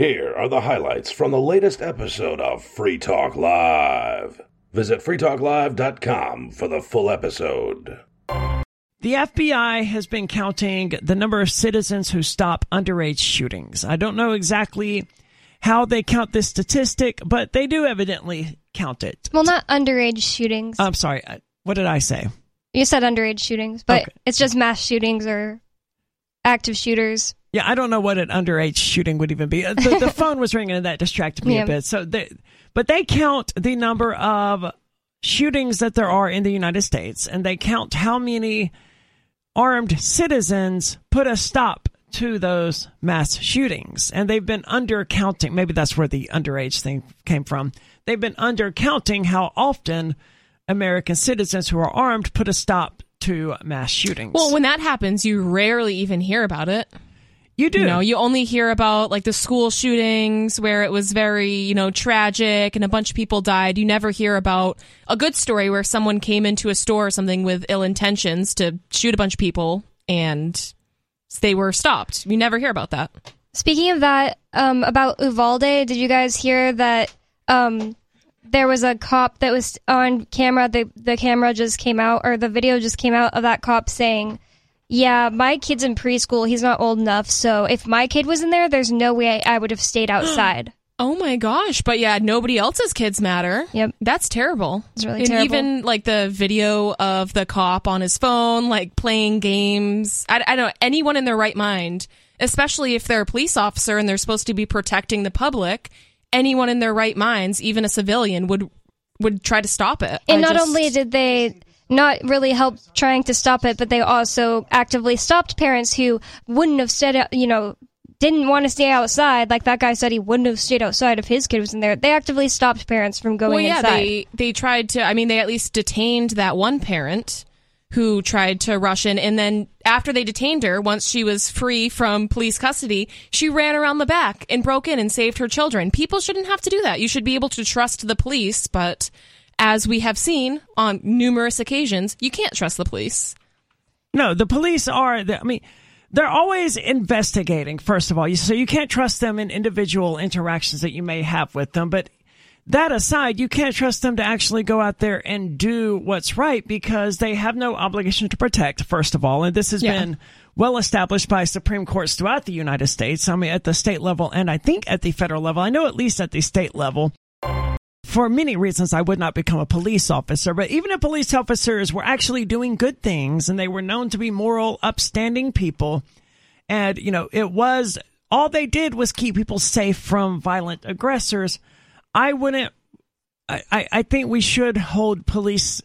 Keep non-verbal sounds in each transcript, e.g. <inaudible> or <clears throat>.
Here are the highlights from the latest episode of Free Talk Live. Visit freetalklive.com for the full episode. The FBI has been counting the number of citizens who stop underage shootings. I don't know exactly how they count this statistic, but they do evidently count it. Well, not underage shootings. I'm sorry. uh, What did I say? you said underage shootings, but Okay. it's just mass shootings or active shooters. Yeah, I don't know what an underage shooting would even be. Uh, The, the <laughs> phone was ringing and that distracted me Yeah. a bit. So, they, but they count the number of shootings that there are in the United States, and they count how many armed citizens put a stop to those mass shootings. And they've been undercounting. Maybe that's where the underage thing came from. They've been undercounting how often American citizens who are armed put a stop to mass shootings. Well, when that happens, you rarely even hear about it. You do. You know, you only hear about like the school shootings where it was very, you know, tragic and a bunch of people died. You never hear about a good story where someone came into a store or something with ill intentions to shoot a bunch of people and they were stopped. You never hear about that. Speaking of that, um, about Uvalde, did you guys hear that um, there was a cop that was on camera? The the camera just came out, or the video just came out of that cop saying, "Yeah, my kid's in preschool. He's not old enough. So if my kid was in there, there's no way I would have stayed <gasps> outside." Oh my gosh. But yeah, nobody else's kids matter. Yep. That's terrible. It's really and terrible. even like the video of the cop on his phone, like playing games. I, I don't know, anyone in their right mind, especially if they're a police officer and they're supposed to be protecting the public, anyone in their right minds, even a civilian, would would try to stop it. And I not just- only did they not really help trying to stop it, but they also actively stopped parents who wouldn't have stayed, you know, didn't want to stay outside. Like that guy said, he wouldn't have stayed outside if his kid was in there. They actively stopped parents from going well, yeah, inside. they they tried to. I mean, they at least detained that one parent who tried to rush in, and then after they detained her, once she was free from police custody, she ran around the back and broke in and saved her children. People shouldn't have to do that. You should be able to trust the police, but as we have seen on numerous occasions, you can't trust the police. No, the police are. the- I mean, they're always investigating. First of all, so you can't trust them in individual interactions that you may have with them. But that aside, you can't trust them to actually go out there and do what's right because they have no obligation to protect. First of all, and this has Yeah. been well established by Supreme Courts throughout the United States. I mean, at the state level and I think at the federal level. I know at least at the state level for many reasons I would not become a police officer, but even if police officers were actually doing good things and they were known to be moral, upstanding people, and you know, it was all they did was keep people safe from violent aggressors, I wouldn't I, I, think we should hold police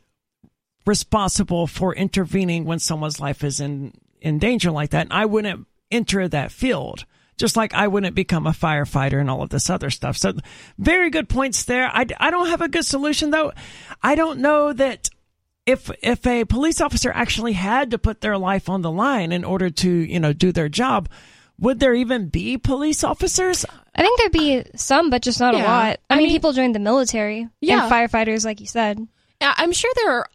responsible for intervening when someone's life is in, in danger like that. And I wouldn't enter that field. Just like I wouldn't become a firefighter and all of this other stuff. So, very good points there. I, I don't have a good solution though. I don't know that if if a police officer actually had to put their life on the line in order to you know do their job, would there even be police officers? I think there'd be some, but just not a lot. I, I mean, mean- people joined the military Yeah. and firefighters, like you said. Yeah, I'm sure there are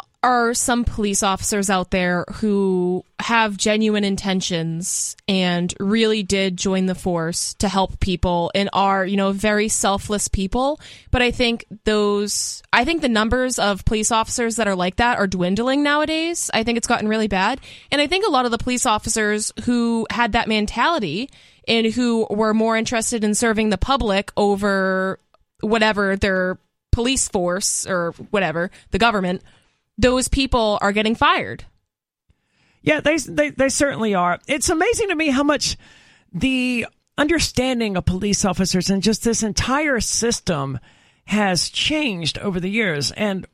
some police officers out there who have genuine intentions and really did join the force to help people and are, you know, very selfless people. But I think those, I think the numbers of police officers that are like that are dwindling nowadays. I think it's gotten really bad. And I think a lot of the police officers who had that mentality and who were more interested in serving the public over whatever their police force or whatever, the government, those people are getting fired. Yeah, they, they they certainly are. It's amazing to me how much the understanding of police officers and just this entire system has changed over the years. And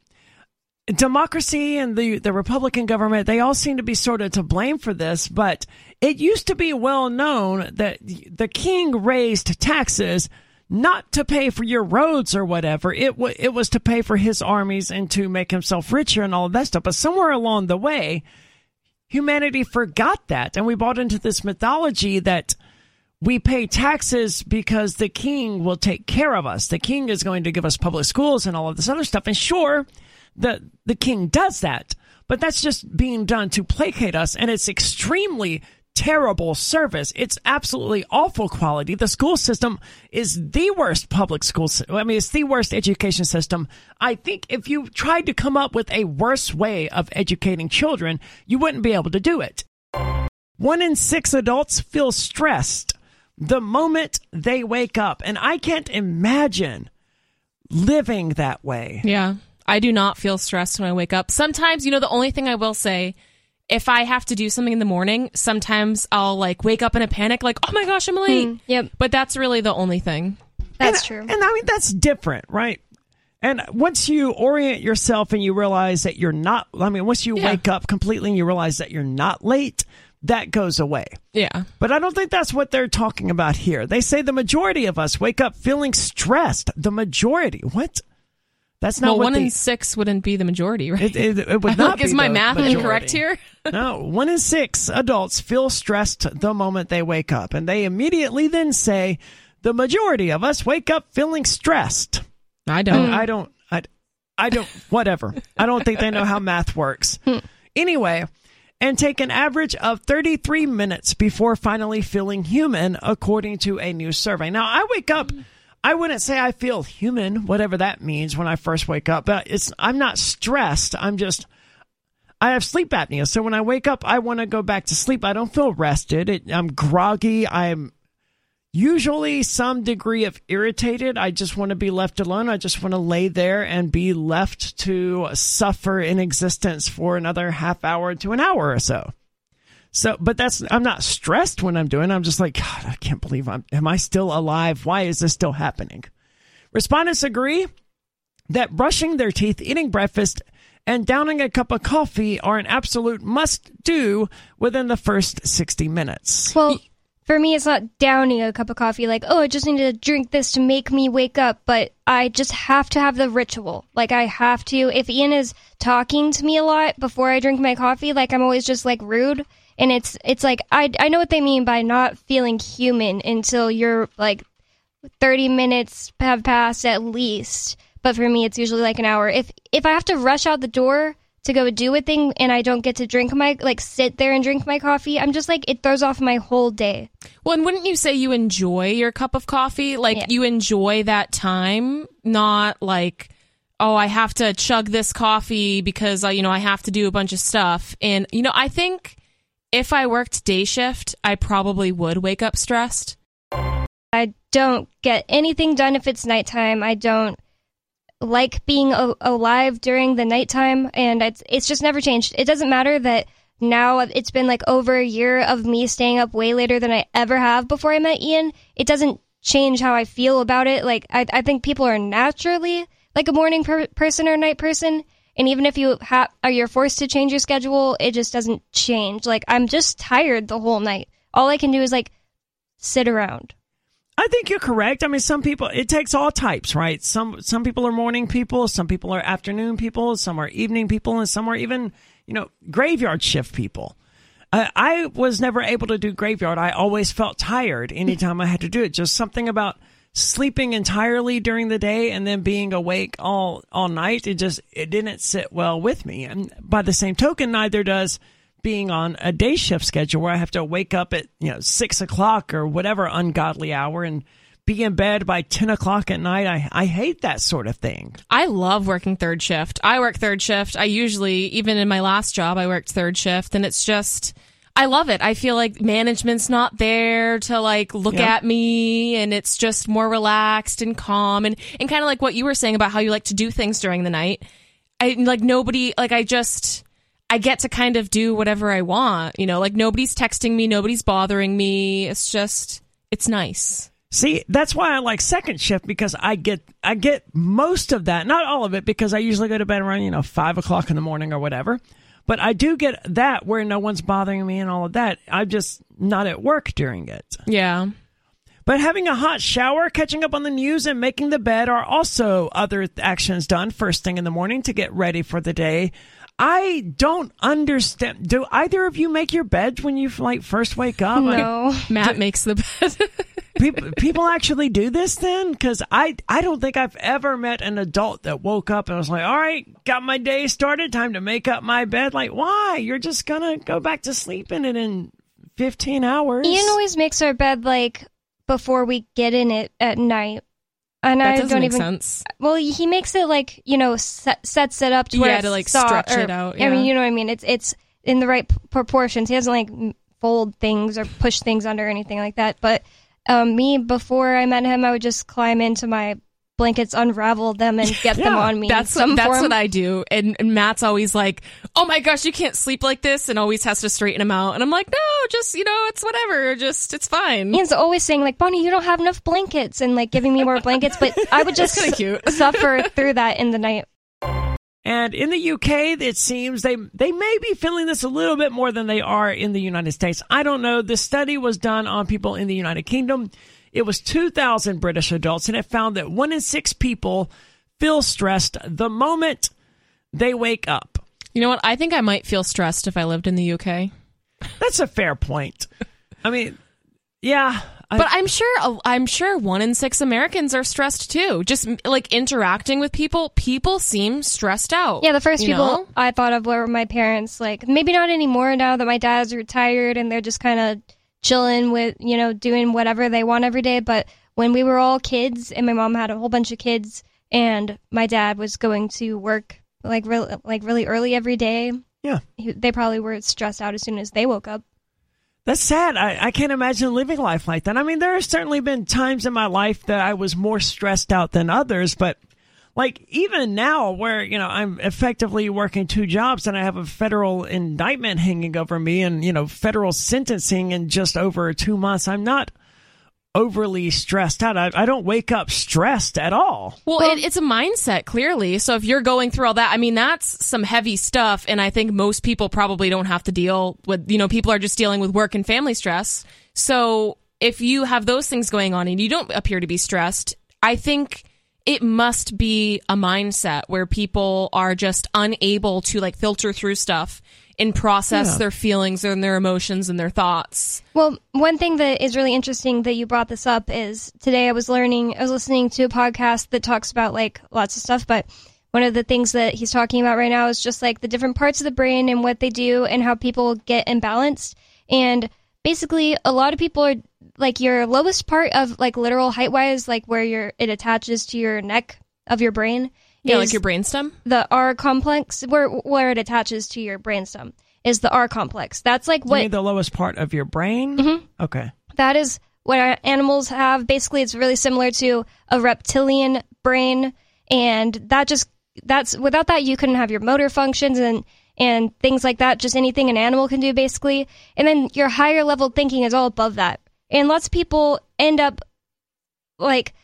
democracy and the the Republican government, they all seem to be sort of to blame for this, but it used to be well known that the king raised taxes not to pay for your roads or whatever. It w- it was to pay for his armies and to make himself richer and all of that stuff. But somewhere along the way, humanity forgot that and we bought into this mythology that we pay taxes because the king will take care of us. The king is going to give us public schools and all of this other stuff. And sure, the the king does that, but that's just being done to placate us and it's extremely terrible service. It's absolutely awful quality. The school system is the worst public school. I mean, it's the worst education system. I think if you tried to come up with a worse way of educating children, you wouldn't be able to do it. One in six adults feel stressed the moment they wake up. And I can't imagine living that way. Yeah. I do not feel stressed when I wake up. Sometimes, you know, the only thing I will say, if I have to do something in the morning, sometimes I'll like wake up in a panic, like, oh my gosh, I'm late. Mm, yep. But that's really the only thing. That's and, true. And I mean, that's different, right? And once you orient yourself and you realize that you're not, I mean, once you Yeah. wake up completely and you realize that you're not late, that goes away. Yeah. But I don't think that's what they're talking about here. They say the majority of us wake up feeling stressed. The majority. What? That's not well, one the, in six wouldn't be the majority, right? it, it, it would <laughs> not is my math majority. incorrect here? <laughs> No, one in six adults feel stressed the moment they wake up, and they immediately then say, "The majority of us wake up feeling stressed." I don't. I don't. I, I don't. <laughs> Whatever. I don't think they know how math works. Hmm. Anyway, and take an average of 33 minutes before finally feeling human, according to a new survey. Now, I wake up. Hmm. I wouldn't say I feel human, whatever that means when I first wake up, but it's I'm not stressed. I'm just I have sleep apnea, so when I wake up, I want to go back to sleep. I don't feel rested. It, I'm groggy. I'm usually some degree of irritated. I just want to be left alone. I just want to lay there and be left to suffer in existence for another half hour to an hour or so. So, but that's, I'm not stressed when I'm doing it. I'm just like, God, I can't believe I'm, am I still alive? Why is this still happening? Respondents agree that brushing their teeth, eating breakfast, and downing a cup of coffee are an absolute must do within the first 60 minutes. Well, for me, it's not downing a cup of coffee like, oh, I just need to drink this to make me wake up, but I just have to have the ritual. Like, I have to. If Ian is talking to me a lot before I drink my coffee, like, I'm always just like rude. And it's, it's like, I, I know what they mean by not feeling human until you're like 30 minutes have passed at least. But for me, it's usually like an hour. If, if I have to rush out the door, to go do a thing and I don't get to drink my like sit there and drink my coffee, I'm just like it throws off my whole day. Well, and wouldn't you say you enjoy your cup of coffee? Like Yeah. you enjoy that time, not like, oh, I have to chug this coffee because uh, you know I have to do a bunch of stuff. And you know, I think if I worked day shift, I probably would wake up stressed. I don't get anything done if it's nighttime. I don't like being a- alive during the nighttime and it's it's just never changed. It doesn't matter that now it's been like over a year of me staying up way later than I ever have before I met Ian. It doesn't change how I feel about it. Like I I think people are naturally like a morning per- person or a night person. And even if you are you're forced to change your schedule, it just doesn't change. Like I'm just tired the whole night. All I can do is like sit around. I think you're correct. I mean, some people it takes all types, right? Some some people are morning people, some people are afternoon people, some are evening people, and some are even you know graveyard shift people. Uh, I was never able to do graveyard. I always felt tired anytime I had to do it. Just something about sleeping entirely during the day and then being awake all all night. It just it didn't sit well with me. And by the same token, neither does being on a day shift schedule where I have to wake up at you know six o'clock or whatever ungodly hour and be in bed by ten o'clock at night. I I hate that sort of thing. I love working third shift. I work third shift. I usually, even in my last job, I worked third shift, and it's just, I love it. I feel like management's not there to like look Yeah. at me, and it's just more relaxed and calm, and and kind of like what you were saying about how you like to do things during the night. I like nobody like I just. I get to kind of do whatever I want, you know, like nobody's texting me, nobody's bothering me. It's just, it's nice. See, that's why I like second shift because I get I get most of that, not all of it, because I usually go to bed around you know five o'clock in the morning or whatever. But I do get that where no one's bothering me and all of that. I'm just not at work during it. Yeah. But having a hot shower, catching up on the news, and making the bed are also other actions done first thing in the morning to get ready for the day. I don't understand. Do either of you make your beds when you like first wake up? I- No. Matt makes the bed. <laughs> people people actually do this then because i i don't think i've ever met an adult that woke up and was like all right got my day started time to make up my bed like why you're just gonna go back to sleep in it in 15 hours. Ian always makes our bed like before we get in it at night. And That I doesn't don't make even. sense. Well, he makes it like you know set, sets it up to where Yeah, to, like, soft, stretch or- it out, I mean, you know what I mean. It's it's in the right proportions. He doesn't like fold things or push things under or anything like that. But um, me, before I met him, I would just climb into my blankets, unravel them, and get them on me. That's Some that's form. what I do. And, and Matt's always like, "Oh my gosh, you can't sleep like this," and always has to straighten him out. And I'm like, "No, just you know, it's whatever. Just it's fine." Ian's always saying like, Bonnie, you don't have enough blankets, and like giving me more blankets. But I would <laughs> just kinda cute. suffer through that in the night. And in the UK, it seems they they may be feeling this a little bit more than they are in the United States. I don't know. The study was done on people in the United Kingdom. It was 2,000 British adults, and it found that one in six people feel stressed the moment they wake up. You know what? I think I might feel stressed if I lived in the UK. That's a fair point. I mean, yeah. I, But I'm sure I'm sure one in six Americans are stressed too. Just like interacting with people, people seem stressed out. Yeah, the first people know? I thought of were my parents. Like maybe not anymore now that my dad's retired and they're just kind of chilling with you know doing whatever they want every day. But when we were all kids and my mom had a whole bunch of kids and my dad was going to work like really like really early every day, yeah. he- they probably were stressed out as soon as they woke up. That's sad. I, I can't imagine living life like that. I mean, there have certainly been times in my life that I was more stressed out than others, but like even now where, you know, I'm effectively working two jobs and I have a federal indictment hanging over me and, you know, federal sentencing in just over two months, I'm not overly stressed out. I, I don't wake up stressed at all. Well, it, it's a mindset, clearly. So if you're going through all that, I mean, that's some heavy stuff. And I think most people probably don't have to deal with, you know, people are just dealing with work and family stress. So if you have those things going on and you don't appear to be stressed, I think it must be a mindset where people are just unable to like filter through stuff and process Yeah. their feelings and their emotions and their thoughts. Well, one thing that is really interesting that you brought this up is today I was learning, I was listening to a podcast that talks about like lots of stuff, but one of the things that he's talking about right now is just like the different parts of the brain and what they do and how people get imbalanced. And basically, a lot of people are like your lowest part of like literal height wise, like where your it attaches to your neck of your brain. Yeah, like your brainstem. the R complex, where where it attaches to your brainstem, is the R complex. That's like You what mean the lowest part of your brain? Mm-hmm. Okay. that is what our animals have. Basically, it's really similar to a reptilian brain, and that just that's without that you couldn't have your motor functions and and things like that. Just anything an animal can do, basically. And then your higher level thinking is all above that. And lots of people end up like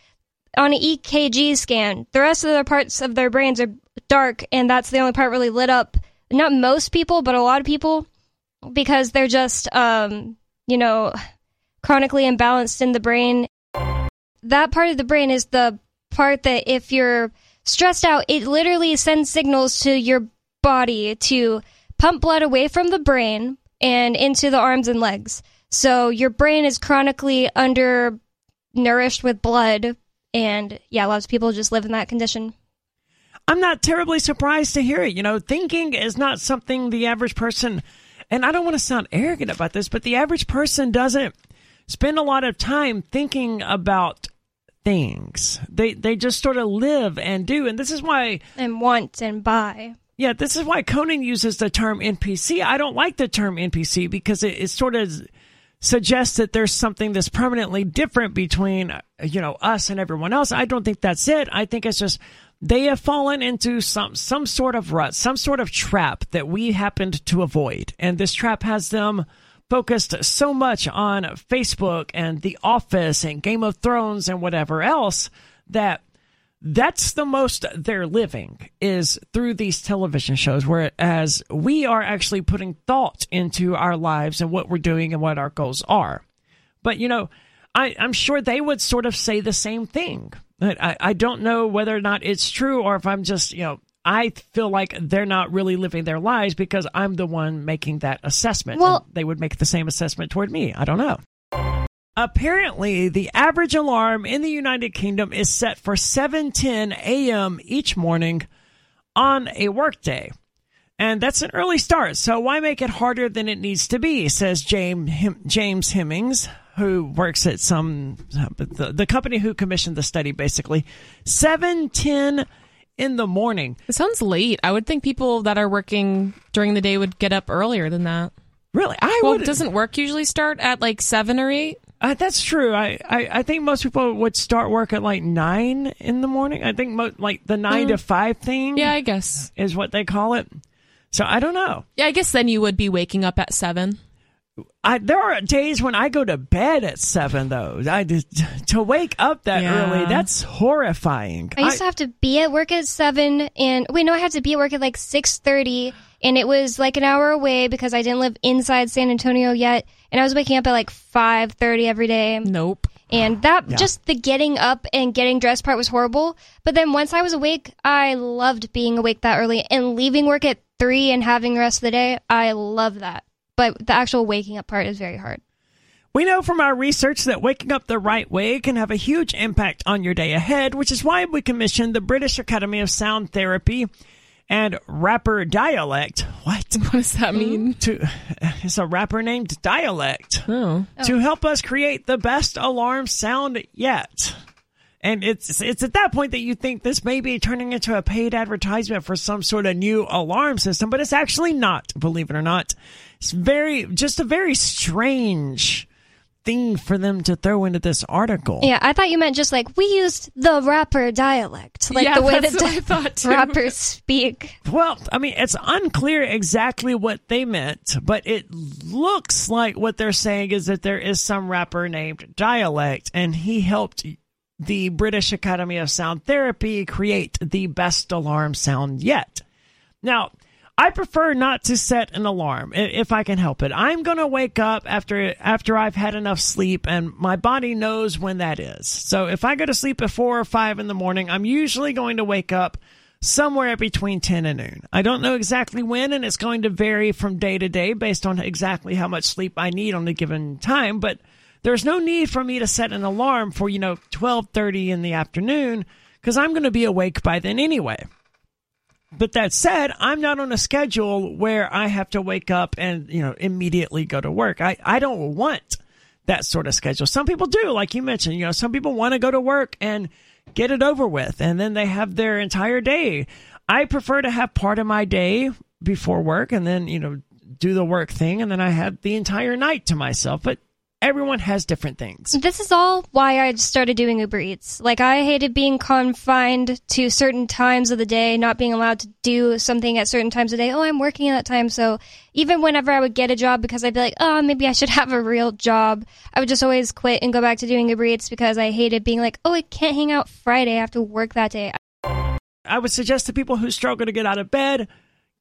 on an EKG scan. The rest of the parts of their brains are dark, and that's the only part really lit up. Not most people, but a lot of people, because they're just um, you know chronically imbalanced in the brain. That part of the brain is the part that if you're stressed out, it literally sends signals to your body to pump blood away from the brain and into the arms and legs. So your brain is chronically under nourished with blood and yeah, lots of people just live in that condition. I'm not terribly surprised to hear it. You know, thinking is not something the average person, and I don't want to sound arrogant about this, but the average person doesn't spend a lot of time thinking about things. They they just sort of live and do, and this is why. And want and buy. Yeah, this is why Conan uses the term NPC. I don't like the term NPC because it, it sort of suggests that there's something that's permanently different between, you know, us and everyone else. I don't think that's it. I think it's just they have fallen into some some sort of rut, some sort of trap that we happened to avoid, and this trap has them focused so much on Facebook and The Office and Game of Thrones and whatever else that that's the most they're living is through these television shows whereas we are actually putting thought into our lives and what we're doing and what our goals are. But you know I, i'm sure they would sort of say the same thing. I, I don't know whether or not it's true or if i'm just you know i feel like they're not really living their lives because i'm the one making that assessment. Well- and they would make the same assessment toward me. I don't know Apparently, the average alarm in the United Kingdom is set for 7:10 a.m. each morning on a workday. And that's an early start, so why make it harder than it needs to be, says James, James Hemmings, who works at some, the, the company who commissioned the study, basically. 710 in the morning. It sounds late. I would think people that are working during the day would get up earlier than that. Really? I Well, would. doesn't work usually start at like seven or eight? Uh, that's true. I, I, I think most people would start work at like nine in the morning. I think mo- like the 9 to five thing Yeah, I guess. is what they call it. So I don't know. Yeah, I guess then you would be waking up at seven. I, there are days when I go to bed at seven, though. I just, to wake up that Yeah. early, that's horrifying. I used to have to be at work at seven, and wait, no, I had to be at work at like six thirty, and it was like an hour away because I didn't live inside San Antonio yet, and I was waking up at like five thirty every day, Nope. and that just the getting up and getting dressed part was horrible. But then once I was awake, I loved being awake that early and leaving work at three and having the rest of the day. I love that, but the actual waking up part is very hard. We know from our research that waking up the right way can have a huge impact on your day ahead, which is why we commissioned the British Academy of Sound Therapy and rapper Dialect. What? <laughs> What does that hmm? mean? To, <laughs> it's a rapper named Dialect. Oh. oh. to help us create the best alarm sound yet. And it's it's at that point that you think this may be turning into a paid advertisement for some sort of new alarm system, but it's actually not, believe it or not. It's very just a very strange thing for them to throw into this article. Yeah, I thought you meant just like we used the rapper dialect, like Yeah, the way that what I thought, rappers speak. Well, I mean, it's unclear exactly what they meant, but it looks like what they're saying is that there is some rapper named Dialect, and he helped the British Academy of Sound Therapy create the best alarm sound yet. Now, I prefer not to set an alarm if I can help it. I'm going to wake up after after I've had enough sleep and my body knows when that is. So if I go to sleep at 4 or 5 in the morning, I'm usually going to wake up somewhere between 10 and noon. I don't know exactly when and it's going to vary from day to day based on exactly how much sleep I need on a given time, but there's no need for me to set an alarm for, you know, 12:30 in the afternoon cuz I'm going to be awake by then anyway. But that said, I'm not on a schedule where I have to wake up and, you know, immediately go to work. I, I don't want that sort of schedule. Some people do, like you mentioned, you know, some people want to go to work and get it over with and then they have their entire day. I prefer to have part of my day before work and then, you know, do the work thing and then I have the entire night to myself. But everyone has different things. This is all why I started doing Uber Eats. Like I hated being confined to certain times of the day, not being allowed to do something at certain times of the day. Oh, I'm working at that time, so even whenever I would get a job because I'd be like, oh, maybe I should <laughs> have a real job, I would just always quit and go back to doing Uber Eats because I hated being like, oh, I can't hang out Friday. I have to work that day. I would suggest to people who struggle to get out of bed,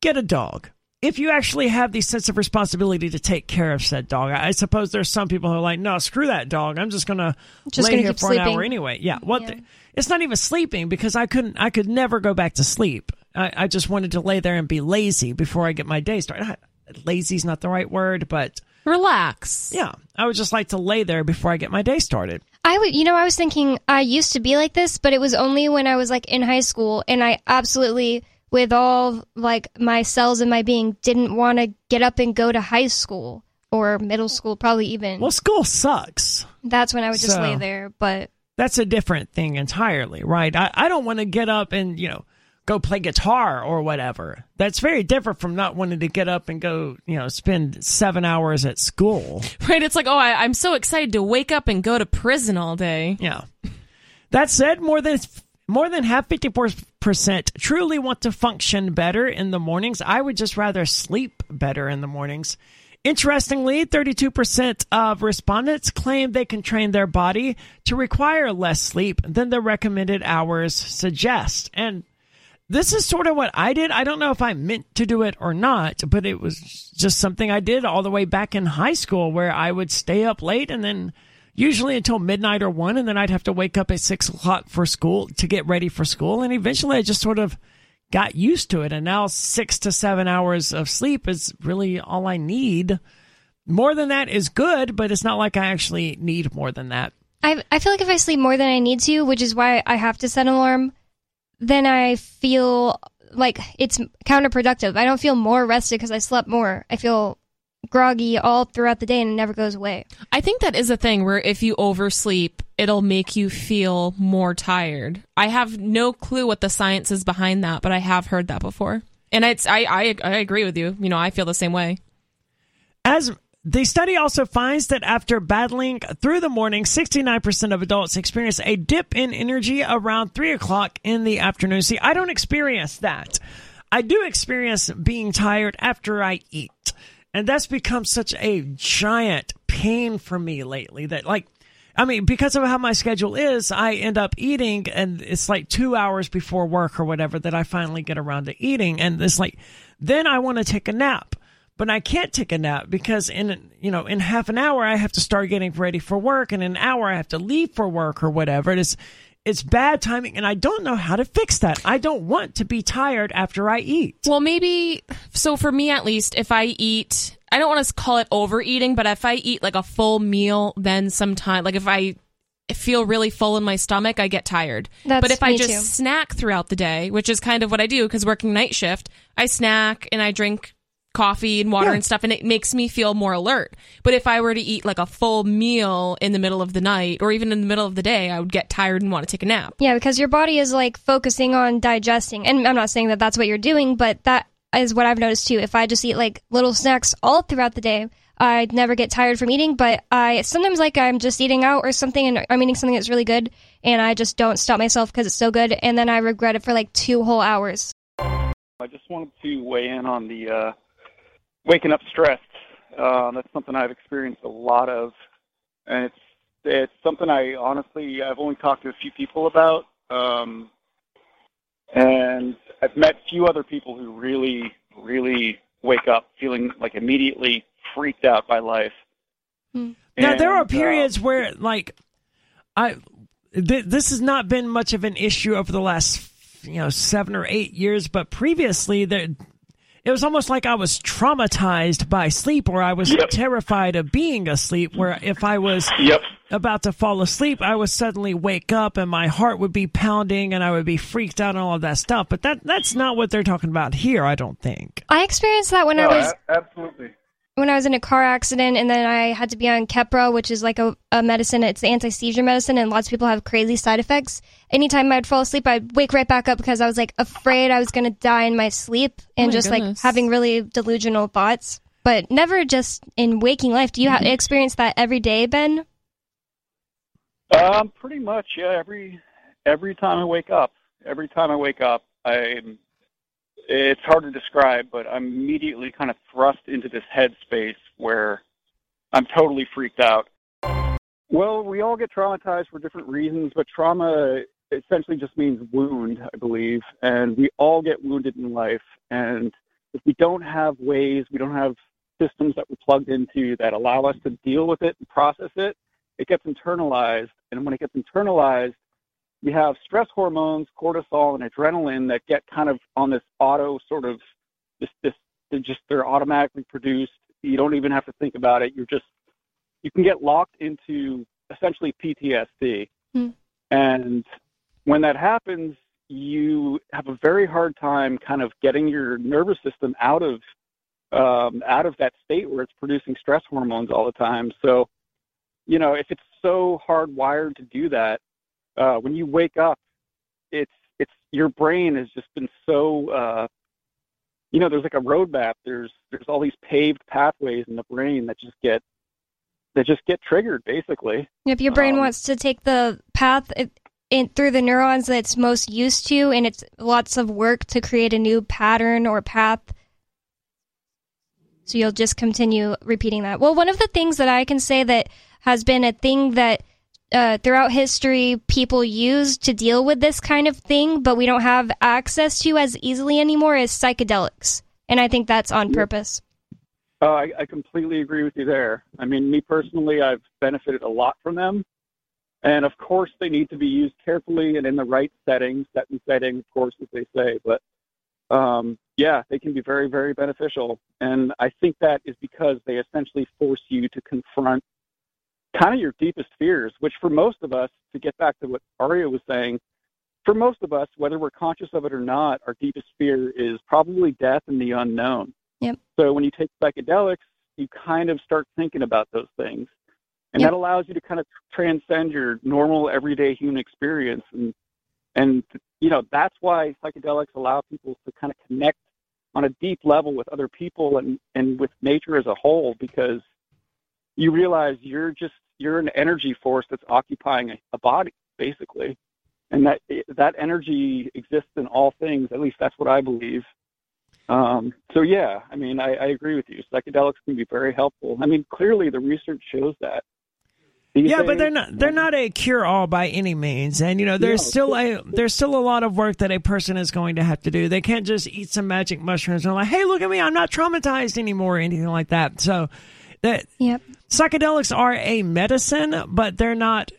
get a dog. If you actually have the sense of responsibility to take care of said dog, I suppose there's some people who are like, no, screw that dog. I'm just gonna Just lay gonna here for an hour anyway. Yeah, what? Yeah. The, it's not even sleeping because I couldn't. I could never go back to sleep. I, I just wanted to lay there and be lazy before I get my day started. Lazy's not the right word, but Relax. yeah, I would just like to lay there before I get my day started. I would, you know, I was thinking I used to be like this, but it was only when I was like in high school and I absolutely, with all like my cells in my being, didn't want to get up and go to high school or middle school, probably even. Well, school sucks. That's when I would just so- lay there. But that's a different thing entirely, right? I, I don't want to get up and, you know, go play guitar or whatever. That's very different from not wanting to get up and go, you know, spend seven hours at school. <laughs> Right? It's like, oh, I, I'm so excited to wake up and go to prison all day. Yeah. That said, more than more than half, fifty four percent, truly want to function better in the mornings. I would just rather sleep better in the mornings. Interestingly, 32% of respondents claim they can train their body to require less sleep than the recommended hours suggest. And this is sort of what I did. I don't know if I meant to do it or not, but it was just something I did all the way back in high school where I would stay up late and then usually until midnight or one, and then I'd have to wake up at six o'clock for school to get ready for school. And eventually I just sort of got used to it. And now six to seven hours of sleep is really all I need. More than that is good, but it's not like I actually need more than that. I, I feel like if I sleep more than I need to, which is why I have to set an alarm, then I feel like it's counterproductive. I don't feel more rested because I slept more. I feel groggy all throughout the day and it never goes away. I think that is a thing where if you oversleep, it'll make you feel more tired. I have no clue what the science is behind that, but I have heard that before. And it's I I, I agree with you. You know, I feel the same way. As the study also finds that after battling through the morning, 69% of adults experience a dip in energy around 3 o'clock in the afternoon. See, I don't experience that. I do experience being tired after I eat. And that's become such a giant pain for me lately that, like, I mean, because of how my schedule is, I end up eating and it's like two hours before work or whatever that I finally get around to eating. And it's like, then I want to take a nap but I can't take a nap because in you know in half an hour I have to start getting ready for work, and in an hour I have to leave for work or whatever. It is it's bad timing, and I don't know how to fix that. I don't want to be tired after I eat. Well, maybe so for me at least, if I eat, I don't want to call it overeating, but if I eat like a full meal, then sometime like if I feel really full in my stomach, I get tired. That's but if I just too. snack throughout the day, which is kind of what I do because working night shift, I snack and I drink coffee and water Yeah. and stuff and it makes me feel more alert. But if I were to eat like a full meal in the middle of the night or even in the middle of the day, I would get tired and want to take a nap. Yeah, because your body is like focusing on digesting. And I'm not saying that that's what you're doing, but that is what I've noticed too. If I just eat like little snacks all throughout the day, I never get tired from eating, but I sometimes like I'm just eating out or something and I'm eating something that's really good and I just don't stop myself because it's so good and then I regret it for like two whole hours. I just wanted to weigh in on the uh, waking up stressed. Uh, that's something I've experienced a lot of, and it's it's something I honestly I've only talked to a few people about, um, and I've met few other people who really really wake up feeling like immediately freaked out by life. Hmm. Now there are And, uh, periods where like I th- this has not been much of an issue over the last you know 7 or 8 years but previously there it was almost like I was traumatized by sleep or I was Yep. terrified of being asleep where if I was Yep. about to fall asleep I would suddenly wake up and my heart would be pounding and I would be freaked out and all of that stuff but that that's not what they're talking about here I don't think. I experienced that when I was a- absolutely. When I was in a car accident and then I had to be on Keppra, which is like a, a medicine. It's an anti seizure medicine, and lots of people have crazy side effects. Anytime I'd fall asleep, I'd wake right back up because I was like afraid I was going to die in my sleep and my just like having really delusional thoughts. But never just in waking life. Do you ha- experience that every day, Ben? Um, pretty much, yeah. Every every time I wake up, every time I wake up, I'm. It's hard to describe, but I'm immediately kind of thrust into this headspace where I'm totally freaked out. Well, we all get traumatized for different reasons, but trauma essentially just means wound, I believe, and we all get wounded in life. And if we don't have ways, we don't have systems that we're plugged into that allow us to deal with it and process it, it gets internalized. And when it gets internalized, we have stress hormones, cortisol, and adrenaline that get kind of on this auto sort of this this they're just they're automatically produced. You don't even have to think about it. You're just you can get locked into essentially PTSD. Hmm. And when that happens, you have a very hard time kind of getting your nervous system out of um, out of that state where it's producing stress hormones all the time. So, you know, if it's so hardwired to do that, uh, when you wake up, it's it's your brain has just been so uh, you know there's like a roadmap. There's there's all these paved pathways in the brain that just get that just get triggered basically. If your brain Um, wants to take the path it, in, through the neurons that it's most used to, and it's lots of work to create a new pattern or path. So you'll just continue repeating that. Well, one of the things that I can say that has been a thing that uh, throughout history people used to deal with this kind of thing, but we don't have access to as easily anymore is psychedelics. And I think that's on purpose. Oh, I, I completely agree with you there. I mean, me personally, I've benefited a lot from them. And of course, they need to be used carefully and in the right settings, set and setting, of course, as they say. But um, yeah, they can be very, very beneficial. And I think that is because they essentially force you to confront kind of your deepest fears, which for most of us, to get back to what Aria was saying, for most of us, whether we're conscious of it or not, our deepest fear is probably death and the unknown. Yep. So when you take psychedelics, you kind of start thinking about those things. And Yep. that allows you to kind of transcend your normal everyday human experience and and you know, that's why psychedelics allow people to kind of connect on a deep level with other people and, and with nature as a whole because you realize you're just you're an energy force that's occupying a, a body basically and that that energy exists in all things at least that's what i believe um, so yeah i mean I, I agree with you psychedelics can be very helpful i mean clearly the research shows that These Yeah, but they're not they're not a cure all by any means. And you know, there's No. still a there's still a lot of work that a person is going to have to do. They can't just eat some magic mushrooms and like, "Hey, look at me, I'm not traumatized anymore" or anything like that. So that Yep. psychedelics are a medicine, but they're not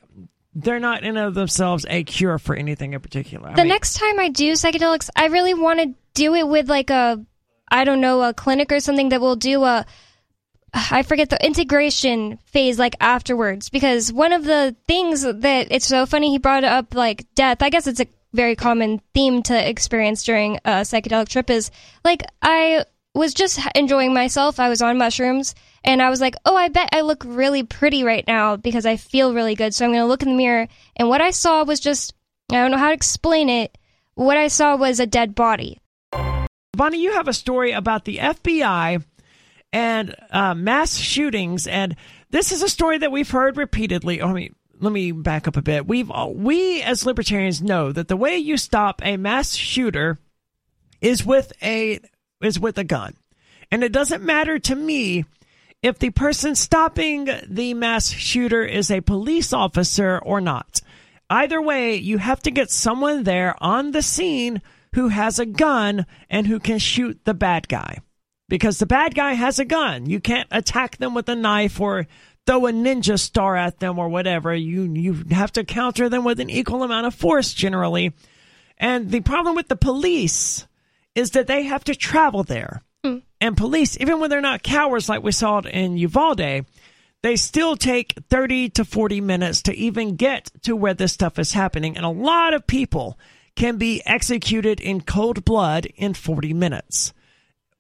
they're not in of themselves a cure for anything in particular. I The mean, next time I do psychedelics, I really want to do it with like a, I don't know, a clinic or something that will do a, I forget the integration phase like afterwards. Because one of the things that it's so funny he brought up like death. I guess it's a very common theme to experience during a psychedelic trip is like I was just enjoying myself. I was on mushrooms and I was like, oh, I bet I look really pretty right now because I feel really good. So I'm going to look in the mirror. And what I saw was just, I don't know how to explain it. What I saw was a dead body. Bonnie, you have a story about the FBI and uh, mass shootings, and this is a story that we've heard repeatedly. I mean, let me back up a bit. We've all- we as libertarians know that the way you stop a mass shooter is with a is with a gun, and it doesn't matter to me if the person stopping the mass shooter is a police officer or not. Either way, you have to get someone there on the scene who has a gun and who can shoot the bad guy. Because the bad guy has a gun. You can't attack them with a knife or throw a ninja star at them or whatever. You you have to counter them with an equal amount of force generally. And the problem with the police is that they have to travel there. Mm. And police, even when they're not cowards like we saw it in Uvalde, they still take 30 to 40 minutes to even get to where this stuff is happening. And a lot of people can be executed in cold blood in 40 minutes.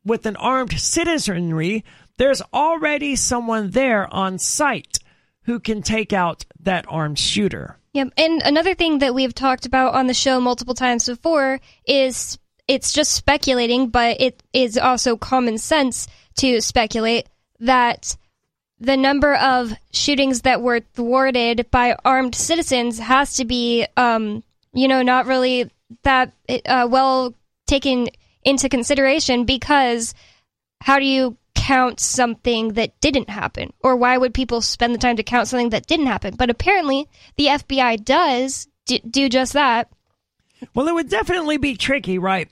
With an armed citizenry, there's already someone there on site who can take out that armed shooter. Yep. And another thing that we've talked about on the show multiple times before is it's just speculating, but it is also common sense to speculate that the number of shootings that were thwarted by armed citizens has to be, um, you know, not really that uh, well taken into consideration because how do you count something that didn't happen? Or why would people spend the time to count something that didn't happen? But apparently, the FBI does do, do just that. Well, it would definitely be tricky, right?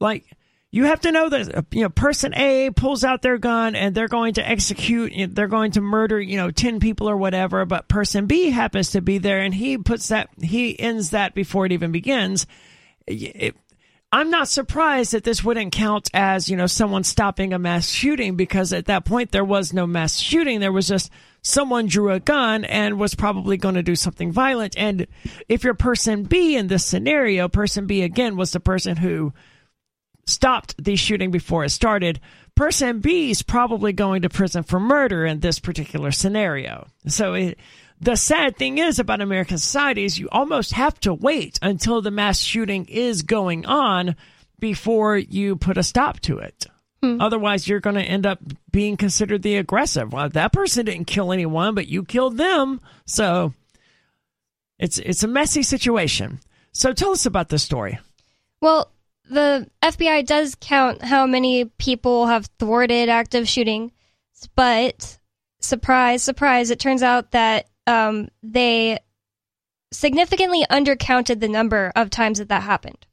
Like you have to know that uh, you know person A pulls out their gun and they're going to execute, they're going to murder, you know, ten people or whatever. But person B happens to be there and he puts that he ends that before it even begins. It, I'm not surprised that this wouldn't count as you know someone stopping a mass shooting because at that point there was no mass shooting. There was just someone drew a gun and was probably going to do something violent. And if you're person B in this scenario, person B again was the person who stopped the shooting before it started. Person B is probably going to prison for murder in this particular scenario. So it, the sad thing is about American society is you almost have to wait until the mass shooting is going on before you put a stop to it. Otherwise, you're going to end up being considered the aggressive. Well, that person didn't kill anyone, but you killed them. So it's it's a messy situation. So tell us about this story. Well, the FBI does count how many people have thwarted active shooting, but surprise, surprise, it turns out that um, they significantly undercounted the number of times that that happened.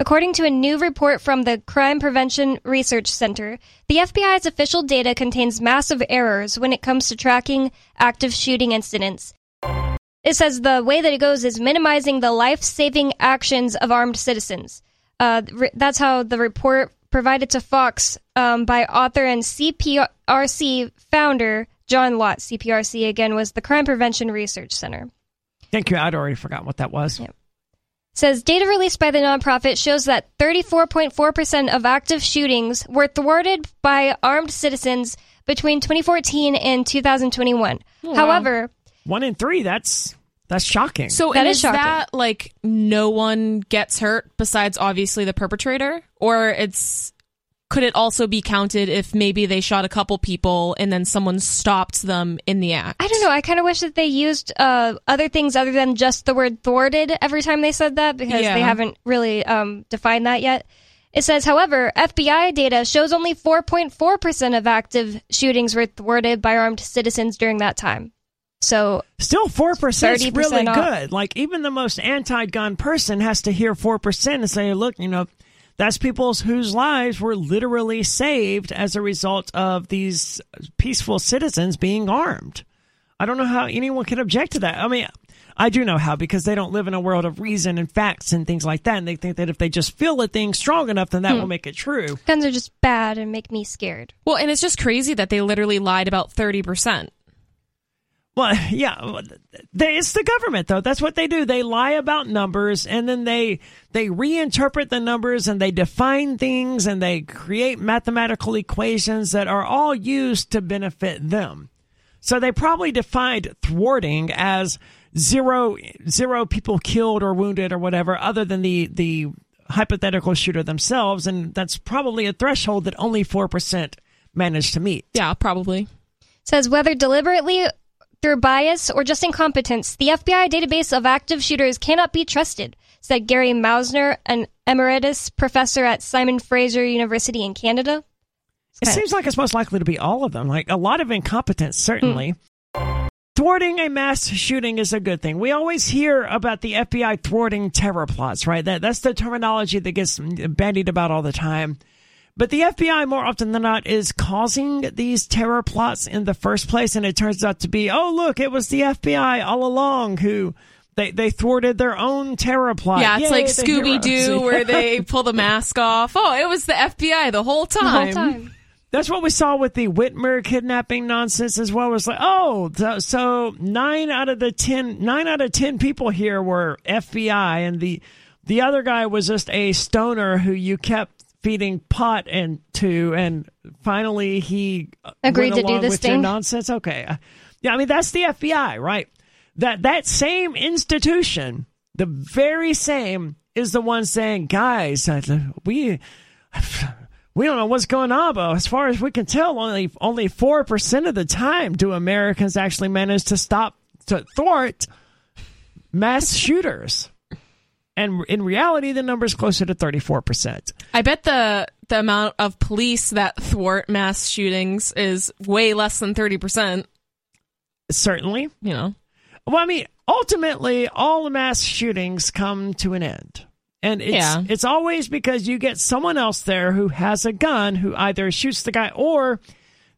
According to a new report from the Crime Prevention Research Center, the FBI's official data contains massive errors when it comes to tracking active shooting incidents. It says the way that it goes is minimizing the life saving actions of armed citizens. Uh, re- that's how the report provided to Fox um, by author and CPRC founder John Lott. CPRC, again, was the Crime Prevention Research Center. Thank you. I'd already forgotten what that was. Yeah. Says data released by the nonprofit shows that 34.4% of active shootings were thwarted by armed citizens between 2014 and 2021. However, One in three. That's that's shocking. So That and is is shocking. that like no one gets hurt besides obviously the perpetrator, or it's could it also be counted if maybe they shot a couple people and then someone stopped them in the act? I don't know. I kind of wish that they used uh, other things other than just the word thwarted every time they said that because Yeah. they haven't really um, defined that yet. It says, however, FBI data shows only 4.4% of active shootings were thwarted by armed citizens during that time. So, Still, four percent is 30% really off. good. Like even the most anti-gun person has to hear four percent and say, "Look, you know, that's people whose lives were literally saved as a result of these peaceful citizens being armed." I don't know how anyone can object to that. I mean, I do know how because they don't live in a world of reason and facts and things like that, and they think that if they just feel a thing strong enough, then that Hmm. will make it true. guns are just bad and make me scared. Well, and it's just crazy that they literally lied about thirty percent. Well, yeah, they, it's the government though. That's what they do. They lie about numbers and then they they reinterpret the numbers and they define things and they create mathematical equations that are all used to benefit them. So they probably defined thwarting as zero zero people killed or wounded or whatever other than the the hypothetical shooter themselves and that's probably a threshold that only 4% managed to meet. Yeah, probably. says whether deliberately through bias or just incompetence, the FBI database of active shooters cannot be trusted, said Gary Mauser, an emeritus professor at Simon Fraser University in Canada. It seems like it's most likely to be all of them. Like a lot of incompetence, certainly. Hmm. Thwarting a mass shooting is a good thing. We always hear about the FBI thwarting terror plots, right? That that's the terminology that gets bandied about all the time. But the FBI, more often than not, is causing these terror plots in the first place, and it turns out to be, oh look, it was the FBI all along who they they thwarted their own terror plot. Yeah, it's Yay, like Scooby Doo where <laughs> they pull the mask off. Oh, it was the FBI the whole The time. whole time. That's what we saw with the Whitmer kidnapping nonsense as well. It was like, oh, th- so nine out of the ten, nine out of ten people here were FBI, and the the other guy was just a stoner who you kept feeding pot and to, and finally he uh, Agreed to do this with your thing. nonsense. Okay, Uh, yeah, I mean that's the FBI, right? That that same institution, the very same, is the one saying, guys, uh, we we don't know what's going on, but as far as we can tell, only only four percent of the time do Americans actually manage to stop to thwart mass <laughs> shooters. And in reality, the number is closer to thirty four percent. I bet the the amount of police that thwart mass shootings is way less than thirty percent. Certainly. You know, Well, I mean, ultimately, all the mass shootings come to an end. And it's Yeah. it's always because you get someone else there who has a gun who either shoots the guy or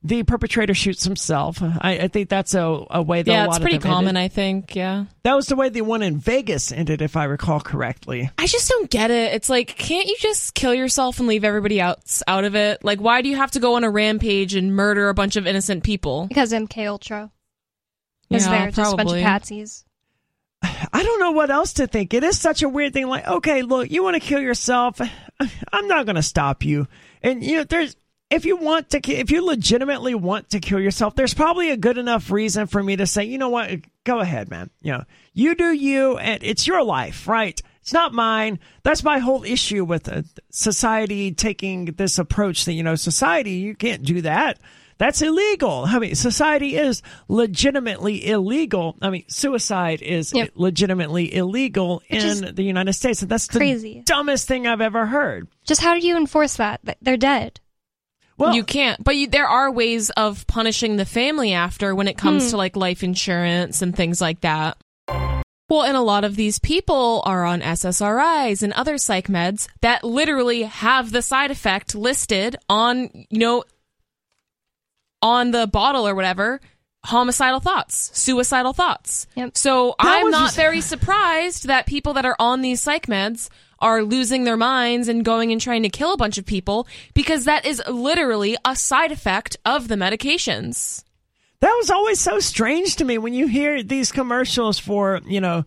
the perpetrator shoots himself. I, I think that's a, a way that a yeah, lot it's of pretty them ended. common. I think. Yeah, That was the way the one in Vegas ended, if I recall correctly. I just don't get it. It's like, can't you just kill yourself and leave everybody else out of it? Like, why do you have to go on a rampage and murder a bunch of innocent people? Because MK Ultra is Yeah, there, just a bunch of patsies. <sighs> I don't know what else to think. It is such a weird thing. Like, okay, look, you want to kill yourself. <sighs> I'm not going to stop you. And you know, there's if you want to, if you legitimately want to kill yourself, there's probably a good enough reason for me to say, you know what, go ahead, man. You know, you do you, and it's your life, right? It's not mine. That's my whole issue with uh, society taking this approach that you know, society, you can't do that. That's illegal. I mean, society is legitimately illegal. I mean, suicide is Yep. legitimately illegal Which in the United States. And that's the crazy. dumbest thing I've ever heard. Just how do you enforce that? They're dead. Well, you can't, but you, there are ways of punishing the family after when it comes hmm. to like life insurance and things like that. Well, and a lot of these people are on SSRIs and other psych meds that literally have the side effect listed on, you know, on the bottle or whatever homicidal thoughts, suicidal thoughts. Yep. So That I'm not very surprised that people that are on these psych meds are losing their minds and going and trying to kill a bunch of people because that is literally a side effect of the medications. That was always so strange to me when you hear these commercials for, you know,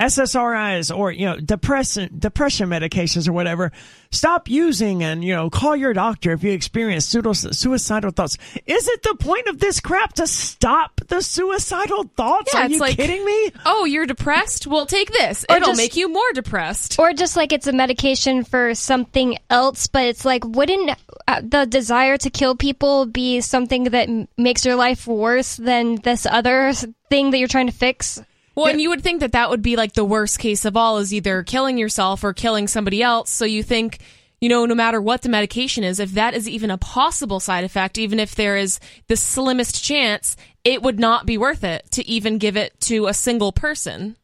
SSRIs or you know depression depression medications or whatever, stop using and you know call your doctor if you experience pseudo- suicidal thoughts. Is it the point of this crap to stop the suicidal thoughts? Yeah, Are it's you like- kidding me? Oh, you're depressed? Well, take this. Or It'll just- make you more depressed. Or just like it's a medication for something else, but it's like, wouldn't uh, the desire to kill people be something that makes your life worse than this other thing that you're trying to fix? Well, and you would think that that would be like the worst case of all is either killing yourself or killing somebody else. So you think, you know, no matter what the medication is, if that is even a possible side effect, even if there is the slimmest chance, it would not be worth it to even give it to a single person.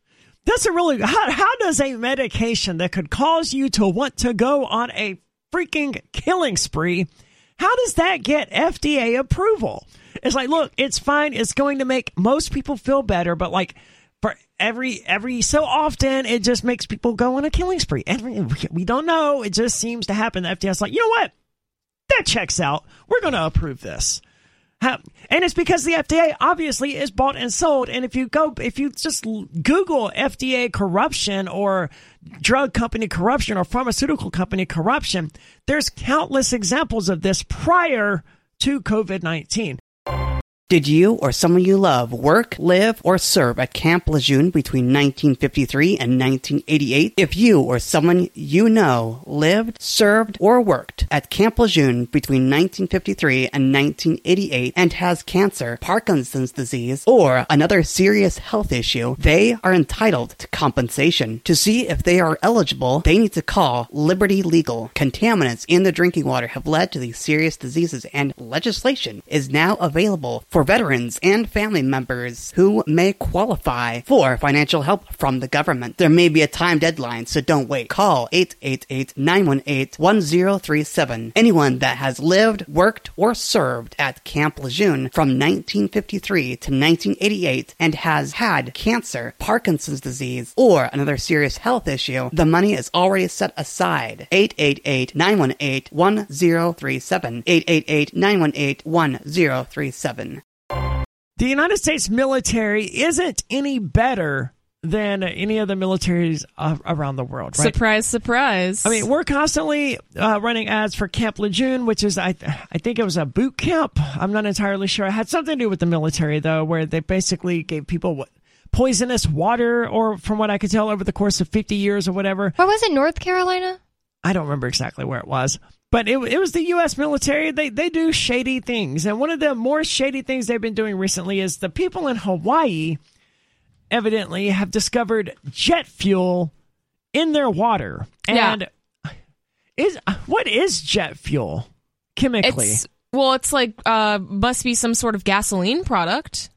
That's a really how, how does a medication that could cause you to want to go on a freaking killing spree how does that get FDA approval? It's like, look, it's fine. It's going to make most people feel better, but like for every every so often, it just makes people go on a killing spree. And we don't know. It just seems to happen. The FDA's like, you know what? That checks out. We're going to approve this. And it's because the FDA obviously is bought and sold. And if you go, if you just Google FDA corruption or drug company corruption or pharmaceutical company corruption, there's countless examples of this prior to COVID 19. Did you or someone you love work, live, or serve at Camp Lejeune between 1953 and 1988? If you or someone you know lived, served, or worked at Camp Lejeune between 1953 and 1988 and has cancer, Parkinson's disease, or another serious health issue, they are entitled to compensation. To see if they are eligible, they need to call Liberty Legal. Contaminants in the drinking water have led to these serious diseases, and legislation is now available for veterans and family members who may qualify for financial help from the government. There may be a time deadline, so don't wait. Call 888-918-1037. Anyone that has lived, worked, or served at Camp Lejeune from 1953 to 1988 and has had cancer, Parkinson's disease, or another serious health issue, the money is already set aside. 888-918-1037. 888-918-1037. The United States military isn't any better than any of the militaries uh, around the world, right? Surprise, surprise. I mean, we're constantly uh, running ads for Camp Lejeune, which is I I think it was a boot camp. I'm not entirely sure. It had something to do with the military though, where they basically gave people what, poisonous water, or from what I could tell, over the course of 50 years or whatever. What was it, North Carolina? I don't remember exactly where it was, but it, it was the U.S. military. They they do shady things, and one of the more shady things they've been doing recently is the people in Hawaii evidently have discovered jet fuel in their water. Yeah. And is what is jet fuel chemically? it's well, it's like uh must be some sort of gasoline product.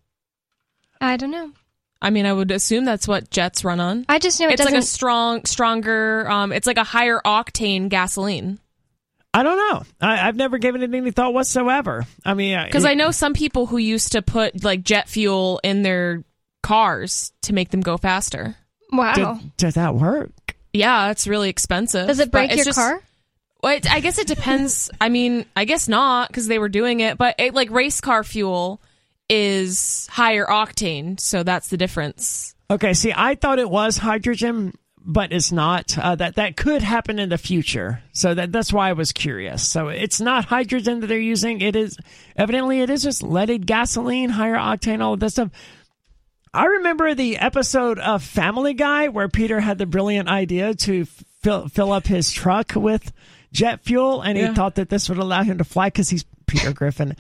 I don't know. I mean, I would assume that's what jets run on. I just know it it's like doesn't. a strong, stronger. Um, it's like a higher octane gasoline. I don't know. I, I've never given it any thought whatsoever. I mean, Because it- I know some people who used to put like jet fuel in their cars to make them go faster. wow. did, does that work? Yeah, it's really expensive. Does it break your just- car? Well, it, I guess it depends. I mean, I guess not because they were doing it, but it, like race car fuel is higher octane, so that's the difference. Okay, see, I thought it was hydrogen, but it's not. Uh, that that could happen in the future, so that that's why I was curious. So it's not hydrogen that they're using. It is evidently it is just leaded gasoline, higher octane, all of that stuff. I remember the episode of Family Guy where Peter had the brilliant idea to fill fill up his truck with jet fuel, and he thought that this would allow him to fly because he's Peter Griffin.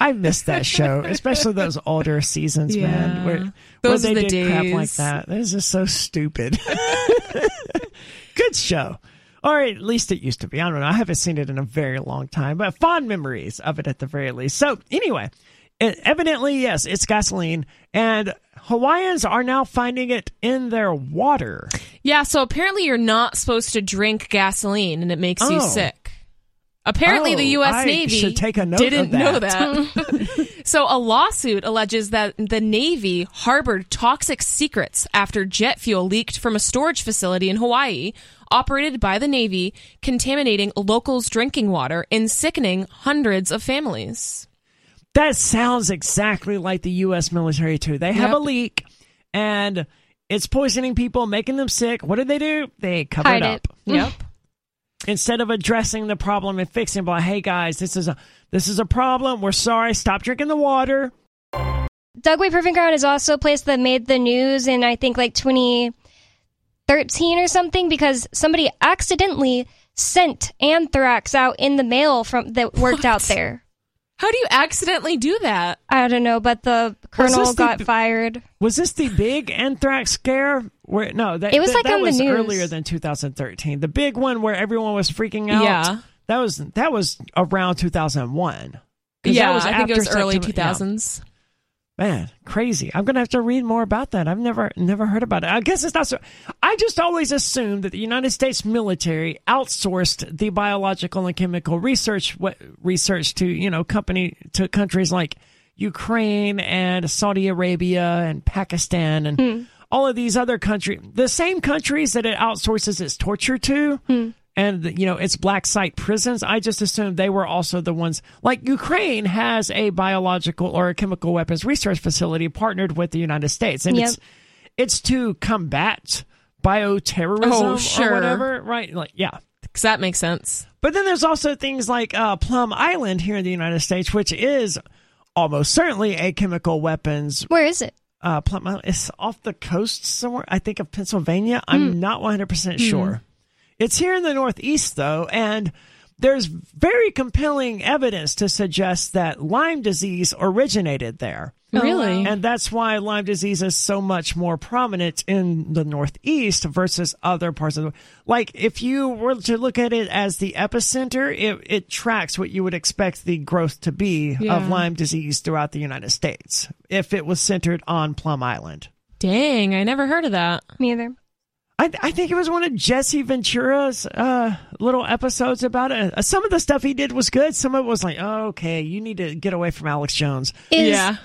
I missed that show, <laughs> especially those older seasons, man. Where, Those where are they the did crap like that. This is so stupid. <laughs> <laughs> Good show. Or at least it used to be. I don't know. I haven't seen it in a very long time, but fond memories of it at the very least. So, anyway, it, evidently, yes, it's gasoline, and Hawaiians are now finding it in their water. Yeah, so apparently you're not supposed to drink gasoline, and it makes you Oh. sick. Apparently, the Oh, U.S. I Navy should take a note didn't of know that. that. <laughs> so, a lawsuit alleges that the Navy harbored toxic secrets after jet fuel leaked from a storage facility in Hawaii, operated by the Navy, contaminating locals' drinking water and sickening hundreds of families. That sounds exactly like the U.S. military too. They have Yep. a leak, and It's poisoning people, making them sick. What do they do? They cover Hide it it. up. Yep. Instead of addressing the problem and fixing it by, hey guys, this is a this is a problem. We're sorry. Stop drinking the water. Dugway Proving Ground is also a place that made the news in I think like 2013 or something because somebody accidentally sent anthrax out in the mail from that worked out there. How do you accidentally do that? I don't know, but the colonel this the got fired. Was this the big anthrax scare? Where no, that It was that, like that on the news. earlier than 2013. The big one where everyone was freaking out. Yeah. that was that was around 2001. Yeah, that was I think it after was early September- yeah. 2000s. Man, crazy! I'm gonna have to read more about that. I've never never heard about it. I guess it's not so. I just always assumed that the United States military outsourced the biological and chemical research research to you know company to countries like Ukraine and Saudi Arabia and Pakistan and hmm. all of these other countries. The same countries that it outsources its torture to. Hmm. And you know its black site prisons. I just assumed they were also the ones. Like Ukraine has a biological or a chemical weapons research facility partnered with the United States, and Yep. it's it's to combat bioterrorism Oh, or whatever, right? Like, yeah. Because that makes sense. But then there's also things like uh, Plum Island here in the United States, which is almost certainly a chemical weapons. Where is it? Uh, Plum Island it's off the coast somewhere. I think of Pennsylvania. I'm not 100 percent sure. It's here in the Northeast though, and there's very compelling evidence to suggest that Lyme disease originated there. Oh, really? And that's why Lyme disease is so much more prominent in the Northeast versus other parts of the Like, if you were to look at it as the epicenter, it, it tracks what you would expect the growth to be Yeah. of Lyme disease throughout the United States if it was centered on Plum Island. Dang, I never heard of that. Me either. I, I think it was one of Jesse Ventura's uh, little episodes about it. Uh, some of the stuff he did was good. Some of it was like, oh, okay, you need to get away from Alex Jones. Is yeah.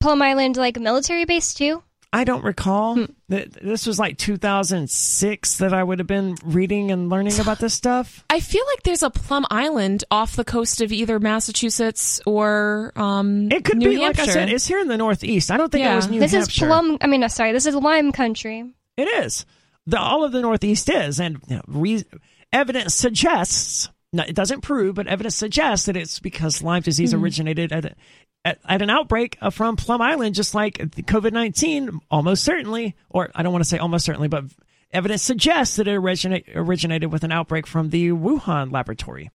Plum Island like a military base too? I don't recall. Th- This was like 2006 that I would have been reading and learning about this stuff. <sighs> I feel like there's a Plum Island off the coast of either Massachusetts or um, It could New be, like I said, it's here in the Northeast. I don't think it was New this Hampshire. is Plum. I mean, uh, sorry, this is Lyme country. It is. The, all of the Northeast is. And you know, re- evidence suggests, no, it doesn't prove, but evidence suggests that it's because Lyme disease Hmm. originated at, a, at, at an outbreak uh, from Plum Island, just like COVID 19, almost certainly, or I don't want to say almost certainly, but evidence suggests that it originate, originated with an outbreak from the Wuhan laboratory.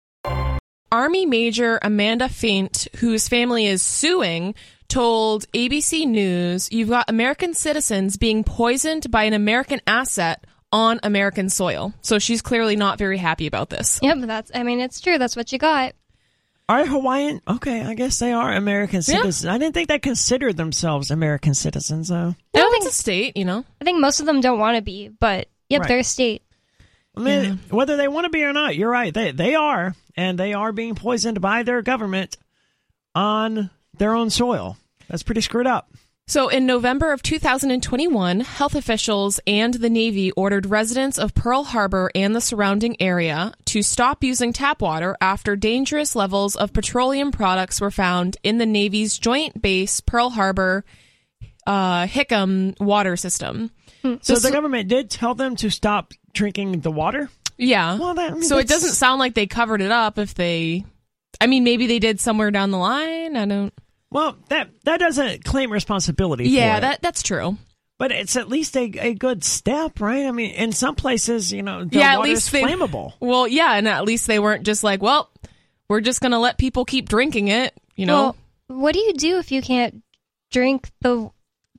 Army Major Amanda Feindt, whose family is suing, told ABC News, You've got American citizens being poisoned by an American asset on American soil. So she's clearly not very happy about this. Yep, that's. I mean, it's true. That's what you got. Are Hawaiian? Okay, I guess they are American citizens. I didn't think they considered themselves American citizens, though. I don't think. it's a state, you know. I think most of them don't want to be, but yep, Right. they're a state. I mean, whether they want to be or not, you're right. They they are, and they are being poisoned by their government on their own soil. That's pretty screwed up. So, in November of 2021, health officials and the Navy ordered residents of Pearl Harbor and the surrounding area to stop using tap water after dangerous levels of petroleum products were found in the Navy's Joint Base Pearl Harbor uh, Hickam water system. So the government did tell them to stop drinking the water. Yeah. Well, that- I mean, so it doesn't sound like they covered it up if they. I mean, maybe they did somewhere down the line. I don't. Well, that that doesn't claim responsibility. Yeah, for it. that that's true. but it's at least a, a good step, right? I mean, in some places, you know, the yeah, at water's least they, flammable. Well, yeah, and at least they weren't just like, well, we're just gonna let people keep drinking it. You know, Well, what do you do if you can't drink the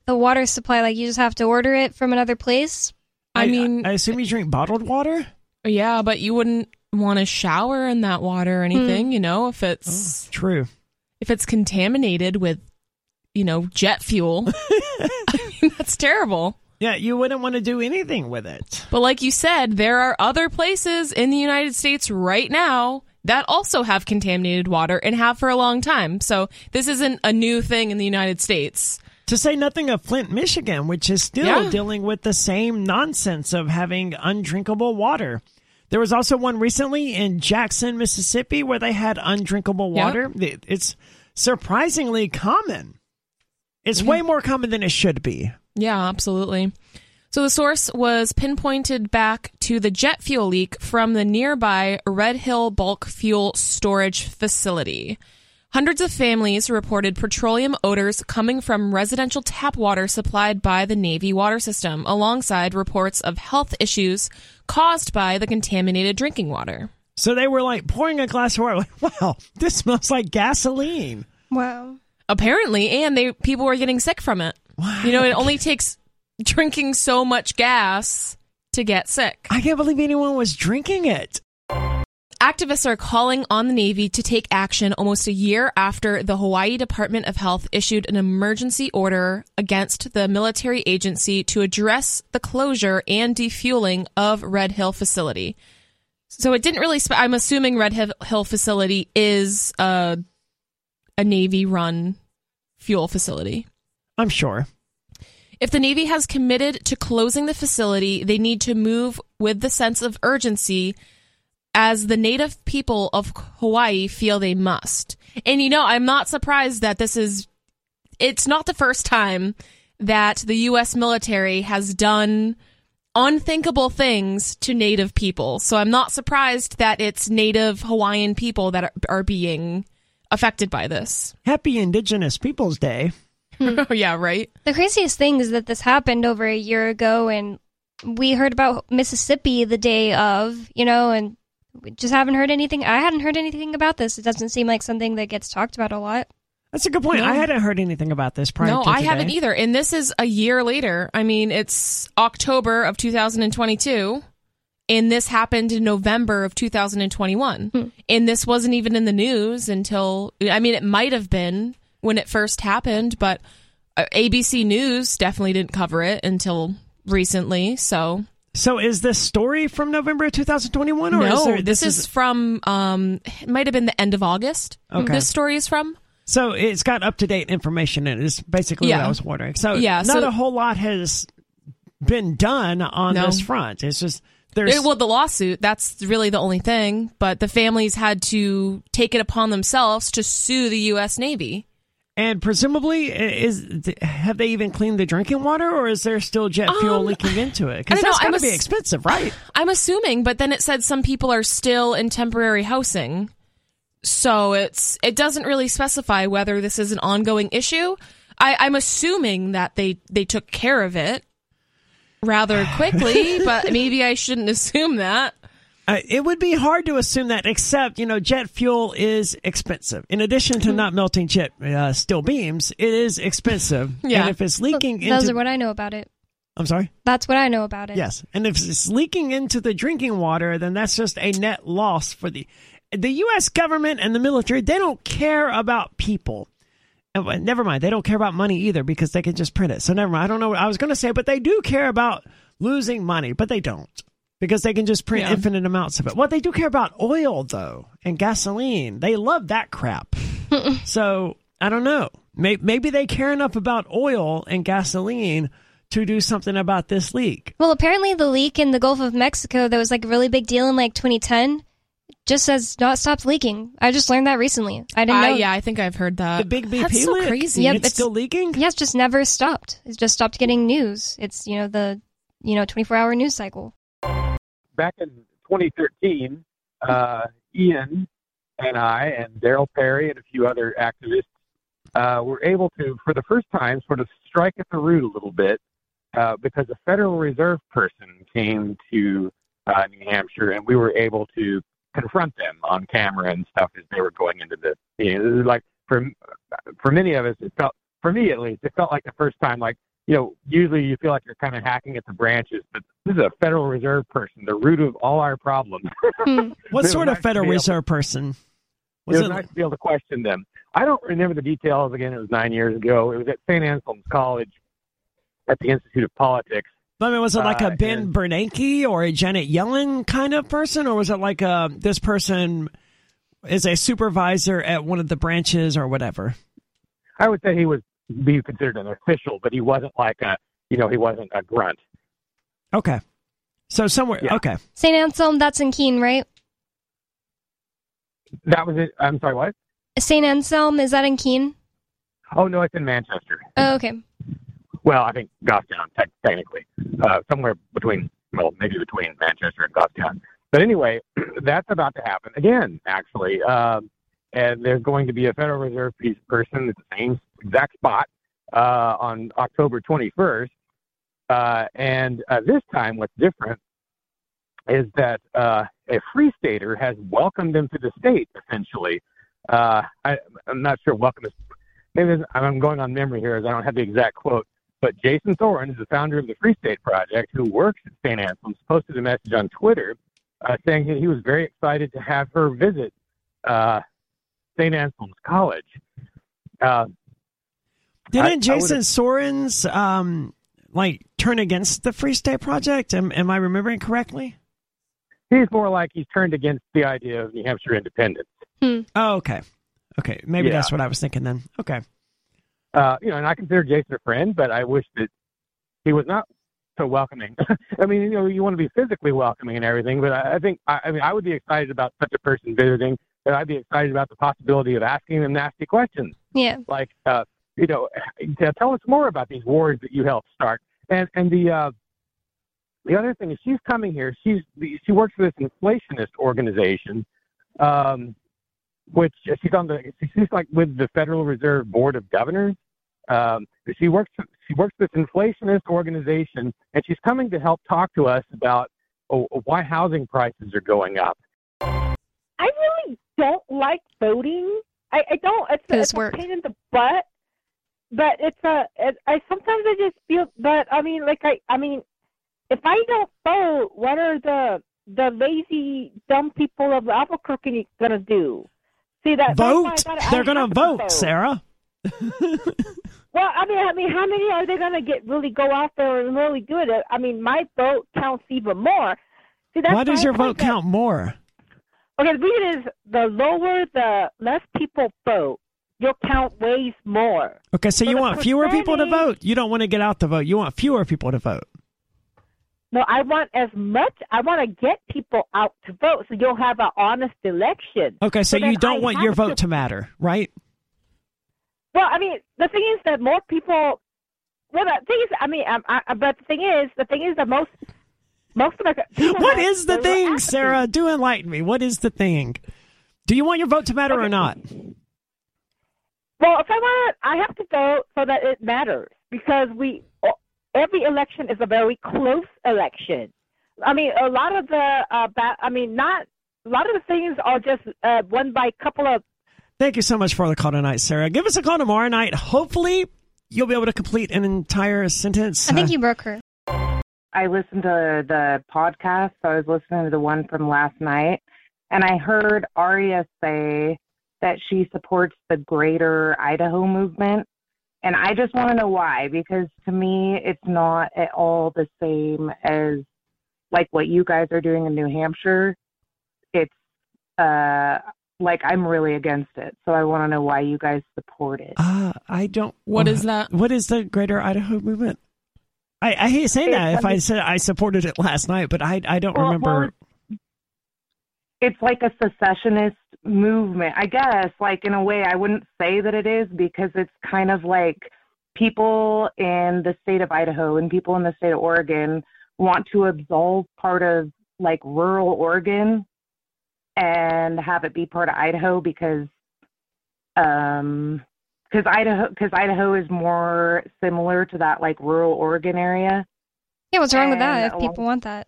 the water supply? Like you just have to order it from another place. I, mean, I assume you drink bottled water. yeah, but you wouldn't want to shower in that water or anything. Hmm. You know, if it's oh, True. If it's contaminated with, you know, jet fuel. <laughs> I mean, that's terrible. Yeah, you wouldn't want to do anything with it. But like you said, there are other places in the United States right now that also have contaminated water and have for a long time. So this isn't a new thing in the United States. To say nothing of Flint, Michigan, which is still Yeah. dealing with the same nonsense of having undrinkable water. There was also one recently in Jackson, Mississippi, where they had undrinkable water. It- It's surprisingly common. It's way more common than it should be. Yeah, absolutely. So the source was pinpointed back to the jet fuel leak from the nearby Red Hill bulk fuel storage facility. Hundreds of families reported petroleum odors coming from residential tap water supplied by the Navy water system, alongside reports of health issues caused by the contaminated drinking water. So they were like pouring a glass of water. Like, wow, this smells like gasoline. Wow. Apparently, and they people were getting sick from it. You know, it only takes drinking so much gas to get sick. I can't believe anyone was drinking it. Activists are calling on the Navy to take action almost a year after the Hawaii Department of Health issued an emergency order against the military agency to address the closure and defueling of Red Hill facility. So it didn't really. I'm assuming Red Hill Hill facility is a a Navy run fuel facility. I'm sure. If the Navy has committed to closing the facility, they need to move with the sense of urgency as the native people of Hawaii feel they must. And you know, I'm not surprised that this is it's not the first time that the US military has done unthinkable things to native people. So I'm not surprised that it's native Hawaiian people that are, are being affected by this. Happy Indigenous Peoples Day. Hmm. <laughs> oh yeah, right. The craziest thing is that this happened over a year ago, and we heard about Mississippi the day of, you know, and we just haven't heard anything. I hadn't heard anything about this. It doesn't seem like something that gets talked about a lot. That's a good point. No. I hadn't heard anything about this prior No, to I today. haven't either. And this is a year later. I mean, it's October of 2022, and this happened in November of 2021. And this wasn't even in the news until, I mean, it might have been when it first happened, but uh, ABC News definitely didn't cover it until recently. So, So is this story from November of 2021 or no, is there, this, is, from, um, it might have been the end of August. Okay. This story is from. So it's got up to date information in it. Is basically what I was wondering. So Yeah, not so- a whole lot has been done on No. this front. It's just there's It- well, the lawsuit, that's really the only thing. But the families had to take it upon themselves to sue the U.S. Navy. and presumably is have they even cleaned the drinking water or is there still jet fuel Um, leaking into it? Because that's going know, that's got I'm to be expensive, right? I'm assuming, but then it said some people are still in temporary housing. So it's it doesn't really specify whether this is an ongoing issue. I, I'm assuming that they, they took care of it rather <sighs> quickly, but maybe I shouldn't assume that. Uh, it would be hard to assume that, except you know, jet fuel is expensive. In addition to not melting jet uh, steel beams, it is expensive. Yeah. and if it's leaking Those into, are what I know about it. I'm sorry. That's what I know about it. Yes, and if it's leaking into the drinking water, then that's just a net loss for the the U.S. government and the military. They don't care about people. Uh, never mind, they don't care about money either because they can just print it. So never mind. I don't know what I was going to say, but they do care about losing money, but they don't because they can just print Yeah. infinite amounts of it. What they do care about oil though and gasoline. They love that crap. so I don't know. Maybe, maybe they care enough about oil and gasoline to do something about this leak. Well, apparently the leak in the Gulf of Mexico that was like a really big deal in like 2010 just says not stopped leaking. I just learned that recently. I didn't I, know. yeah, I think I've heard that. The big BP That's so leak? crazy. Yep, it's, it's- still leaking. Yeah, it's just never stopped. It's just stopped getting news. It's, you know, the, you know, 24 hour news cycle. back in 2013, uh, Ian and I and Darryl Perry and a few other activists uh, were able to, for the first time, sort of strike at the root a little bit uh, because a Federal Reserve person came to uh, New Hampshire and we were able to confront them on camera and stuff as they were going into the. You know, it was like for for many of us, it felt for me at least, it felt like the first time like you know, usually you feel like you're kind of hacking at the branches, but this is a Federal Reserve person, the root of all our problems. Hmm. <laughs> What sort of to Federal be able- Reserve person? it Was was it? nice to be able to question them. I don't remember the details again. It was nine years ago. It was at St. Anselm's College at the Institute of Politics. I mean, was it like a uh, Ben and- Bernanke or a Janet Yellen kind of person, or was it like a this person is a supervisor at one of the branches or whatever? I would say he was be considered an official, but he wasn't like a, you know, he wasn't a grunt. Okay, so somewhere. Yeah. Okay, St. Anselm, that's in Keene, right? That was it. I'm sorry, what? St. Anselm, is that in Keene? Oh no, it's in Manchester. Oh, okay. Well, I think Goffstown, te- technically, uh, somewhere between, well, maybe between Manchester and Goffstown. But anyway, <clears throat> that's about to happen again, actually. Um, and there's going to be a Federal Reserve person at the same exact spot uh, on October 21st. Uh, and uh, this time, what's different is that uh, a free stater has welcomed them to the state, essentially. Uh, I, I'm not sure welcome is, maybe I'm going on memory here as I don't have the exact quote, but Jason Sorens is the founder of the Free State Project who works at St. Anselm's, posted a message on Twitter uh, saying that he was very excited to have her visit uh, St. Anselm's College. Uh, Didn't I- I Jason would've- Sorens um like turn against the Free State Project? Am, am I remembering correctly? he's more like he's turned against the idea of New Hampshire independence. Oh, okay. Okay, maybe Yeah. that's what I was thinking then. Okay. Uh, you know, and I consider Jason a friend, but I wish that he was not so welcoming. <laughs> I mean, you know, you want to be physically welcoming and everything, but I, I think I, I mean I would be excited about such a person visiting. That I'd be excited about the possibility of asking them nasty questions. Yeah. like uh, you know, tell us more about these wars that you helped start. And and the uh, the other thing is she's coming here. She's she works for this inflationist organization, um, which she's on the she's like with the Federal Reserve Board of Governors. Um, she works she works with this inflationist organization, and she's coming to help talk to us about oh, why housing prices are going up. I really don't like voting. I, I don't. It's, For a, it's a pain in the butt. But it's a. It, I sometimes I just feel. But I mean, like I. I mean, if I don't vote, what are the the lazy dumb people of Albuquerque gonna do? See that? that's why I Vote. I They're going to have to vote, Sarah. <laughs> Well, I mean, I mean, how many are they going to get really go out there and really do it? I mean, my vote counts even more. See, that's Why does your vote that- count more? Okay, the reason is the lower the less people vote, your count weighs more. Okay, so For you want fewer people to vote. You don't want to get out the vote. You want fewer people to vote. No, I want as much. I want to get people out to vote, so you'll have an honest election. Okay, so, then you don't I want your vote to matter, right? Well, I mean, the thing is that more people. Well, the thing is, I mean, um, I, I, but the thing is, the thing is that most most of the people. <laughs> What the thing. Sarah? Do enlighten me. What is the thing? Do you want your vote to matter or not? Well, if I want, I have to vote so that it matters because we every election is a very close election. I mean, a lot of the uh, ba- I mean, not a lot of the things are just uh, won by a couple of. Thank you so much for the call tonight, Sarah. Give us a call tomorrow night. Hopefully, you'll be able to complete an entire sentence. I think Uh, you broke her. I listened to the podcast, so I was listening to the one from last night, and I heard Aria say that she supports the Greater Idaho movement. And I just want to know why, because to me, it's not at all the same as like what you guys are doing in New Hampshire. It's uh, like I'm really against it. So I want to know why you guys support it. Uh, I don't. What uh, is that? What is the Greater Idaho Movement? I, I hate saying that. If I said I supported it last night, but I I don't Well, remember. well, it's like a secessionist movement. I guess, like in a way, I wouldn't say that it is because it's kind of like people in the state of Idaho and people in the state of Oregon want to absolve part of like rural Oregon and have it be part of Idaho because um because Idaho because Idaho is more similar to that like rural Oregon area. Yeah, what's wrong with that if people want that?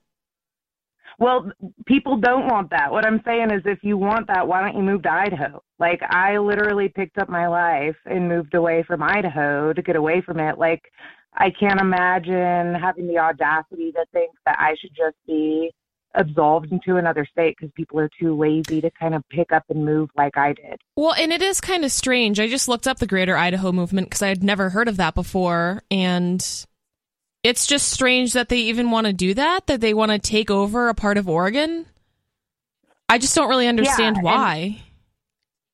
Well, people don't want that. What I'm saying is, if you want that, why don't you move to Idaho? Like, I literally picked up my life and moved away from Idaho to get away from it. Like, I can't imagine having the audacity to think that I should just be absolved into another state because people are too lazy to kind of pick up and move like I did. Well, and it is kind of strange. I just looked up the Greater Idaho Movement because I had never heard of that before, and it's just strange that they even want to do that. That they want to take over a part of Oregon. I just don't really understand and- why.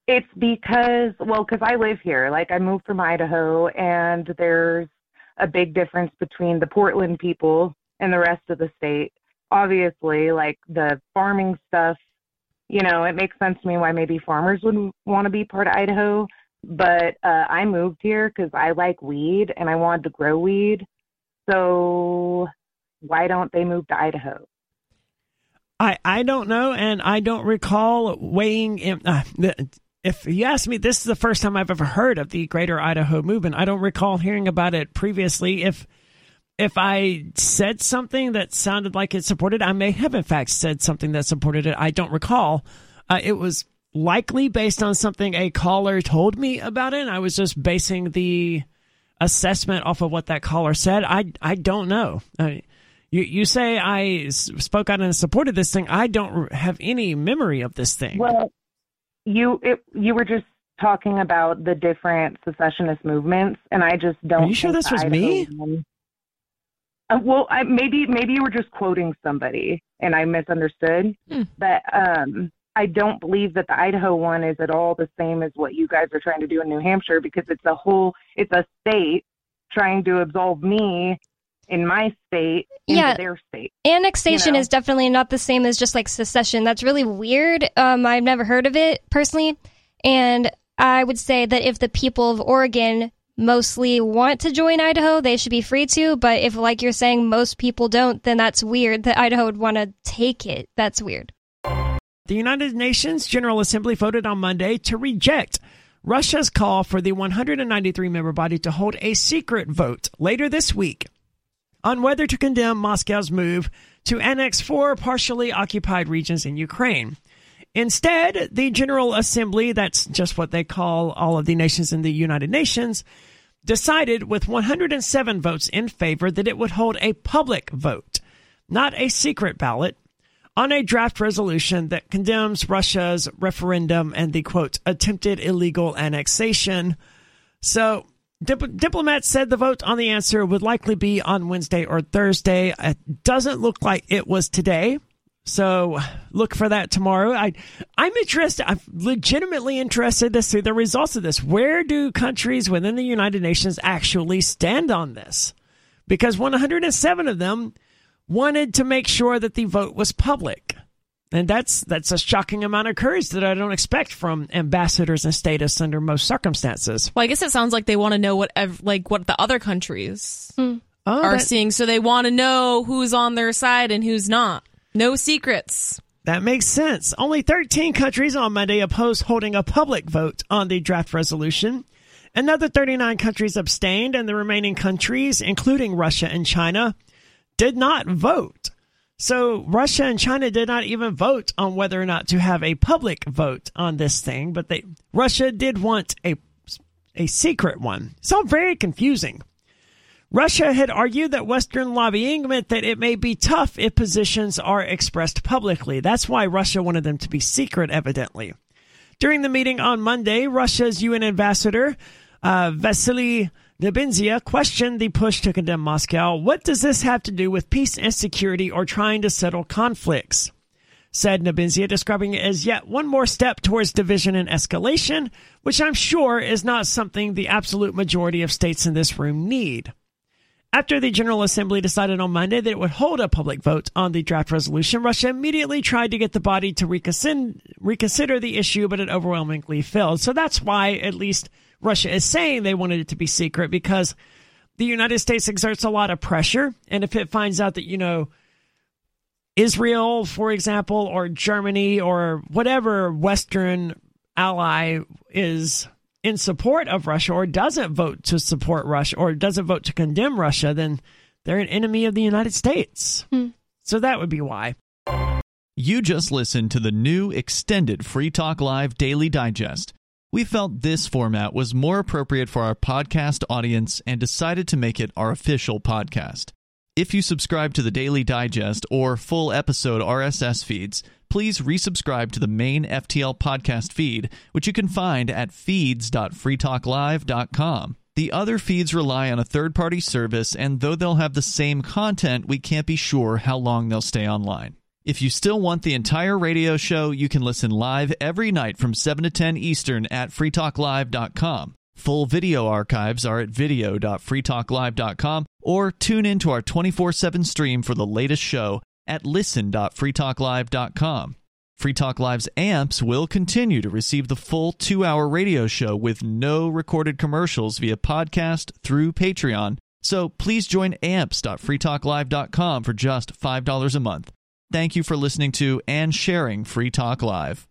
It's because, well, because I live here. Like, I moved from Idaho, and there's a big difference between the Portland people and the rest of the state. Obviously, like the farming stuff, you know, it makes sense to me why maybe farmers would want to be part of Idaho. but uh, I moved here because I like weed and I wanted to grow weed. So why don't they move to Idaho? I, I don't know, and I don't recall weighing in. Uh, the, if you ask me, this is the first time I've ever heard of the Greater Idaho Movement. I don't recall hearing about it previously. If if I said something that sounded like it supported, I may have in fact said something that supported it. I don't recall. Uh, it was likely based on something a caller told me about it. And I was just basing the assessment off of what that caller said. I I don't know. I, you you say I spoke out and supported this thing. I don't have any memory of this thing. Well, you it, you were just talking about the different secessionist movements, and I just don't. Are you sure this was Idaho me? Uh, well, I, maybe maybe you were just quoting somebody, and I misunderstood. Hmm. But um, I don't believe that the Idaho one is at all the same as what you guys are trying to do in New Hampshire because it's a whole it's a state trying to absolve me in my state Yeah. their state. Annexation You know? is definitely not the same as just like secession. That's really weird. Um, I've never heard of it personally. And I would say that if the people of Oregon mostly want to join Idaho, they should be free to. But if, like you're saying, most people don't, then that's weird that Idaho would want to take it. That's weird. The United Nations General Assembly voted on Monday to reject Russia's call for the 193 member body to hold a secret vote later this week on whether to condemn Moscow's move to annex four partially occupied regions in Ukraine. Instead, the General Assembly, that's just what they call all of the nations in the United Nations, decided with 107 votes in favor that it would hold a public vote, not a secret ballot, on a draft resolution that condemns Russia's referendum and the quote, attempted illegal annexation. So, dip- diplomats said the vote on the answer would likely be on Wednesday or Thursday. It doesn't look like it was today. So look for that tomorrow. I, I'm interested. I'm legitimately interested to see the results of this. Where do countries within the United Nations actually stand on this? Because 107 of them wanted to make sure that the vote was public. And that's that's a shocking amount of courage that I don't expect from ambassadors and statists under most circumstances. Well, I guess it sounds like they want to know what ev- like what the other countries hmm. Oh, are that- seeing, so they want to know who's on their side and who's not. No secrets. That makes sense. Only 13 countries on Monday opposed holding a public vote on the draft resolution. Another 39 countries abstained, and the remaining countries, including Russia and China, did not vote. So Russia and China did not even vote on whether or not to have a public vote on this thing, but they Russia did want a a secret one. It's all very confusing. Russia had argued that Western lobbying meant that it may be tough if positions are expressed publicly. That's why Russia wanted them to be secret, evidently. During the meeting on Monday, Russia's UN ambassador, uh, Vasily Nebenzia, questioned the push to condemn Moscow. What does this have to do with peace and security or trying to settle conflicts? Said Nebenzia, describing it as yet one more step towards division and escalation, which I'm sure is not something the absolute majority of states in this room need. After the General Assembly decided on Monday that it would hold a public vote on the draft resolution, Russia immediately tried to get the body to reconsider, the issue, but it overwhelmingly failed. So that's why, at least, Russia is saying they wanted it to be secret because the United States exerts a lot of pressure. And if it finds out that, you know, Israel, for example, or Germany or whatever Western ally is in support of Russia or doesn't vote to support Russia or doesn't vote to condemn Russia, then they're an enemy of the United States. Hmm. So that would be why. You just listened to the new extended Free Talk Live Daily Digest. We felt this format was more appropriate for our podcast audience and decided to make it our official podcast. If you subscribe to the Daily Digest or full episode RSS feeds, please resubscribe to the main FTL podcast feed, which you can find at feeds.freetalklive.com. The other feeds rely on a third party service, and though they'll have the same content, we can't be sure how long they'll stay online. If you still want the entire radio show, you can listen live every night from 7 to 10 Eastern at freetalklive.com. Full video archives are at video.freetalklive.com or tune in to our 24 7 stream for the latest show at listen.freetalklive.com. Free Talk Live's amps will continue to receive the full two hour radio show with no recorded commercials via podcast through Patreon. So please join amps.freetalklive.com for just $5 a month. Thank you for listening to and sharing Free Talk Live.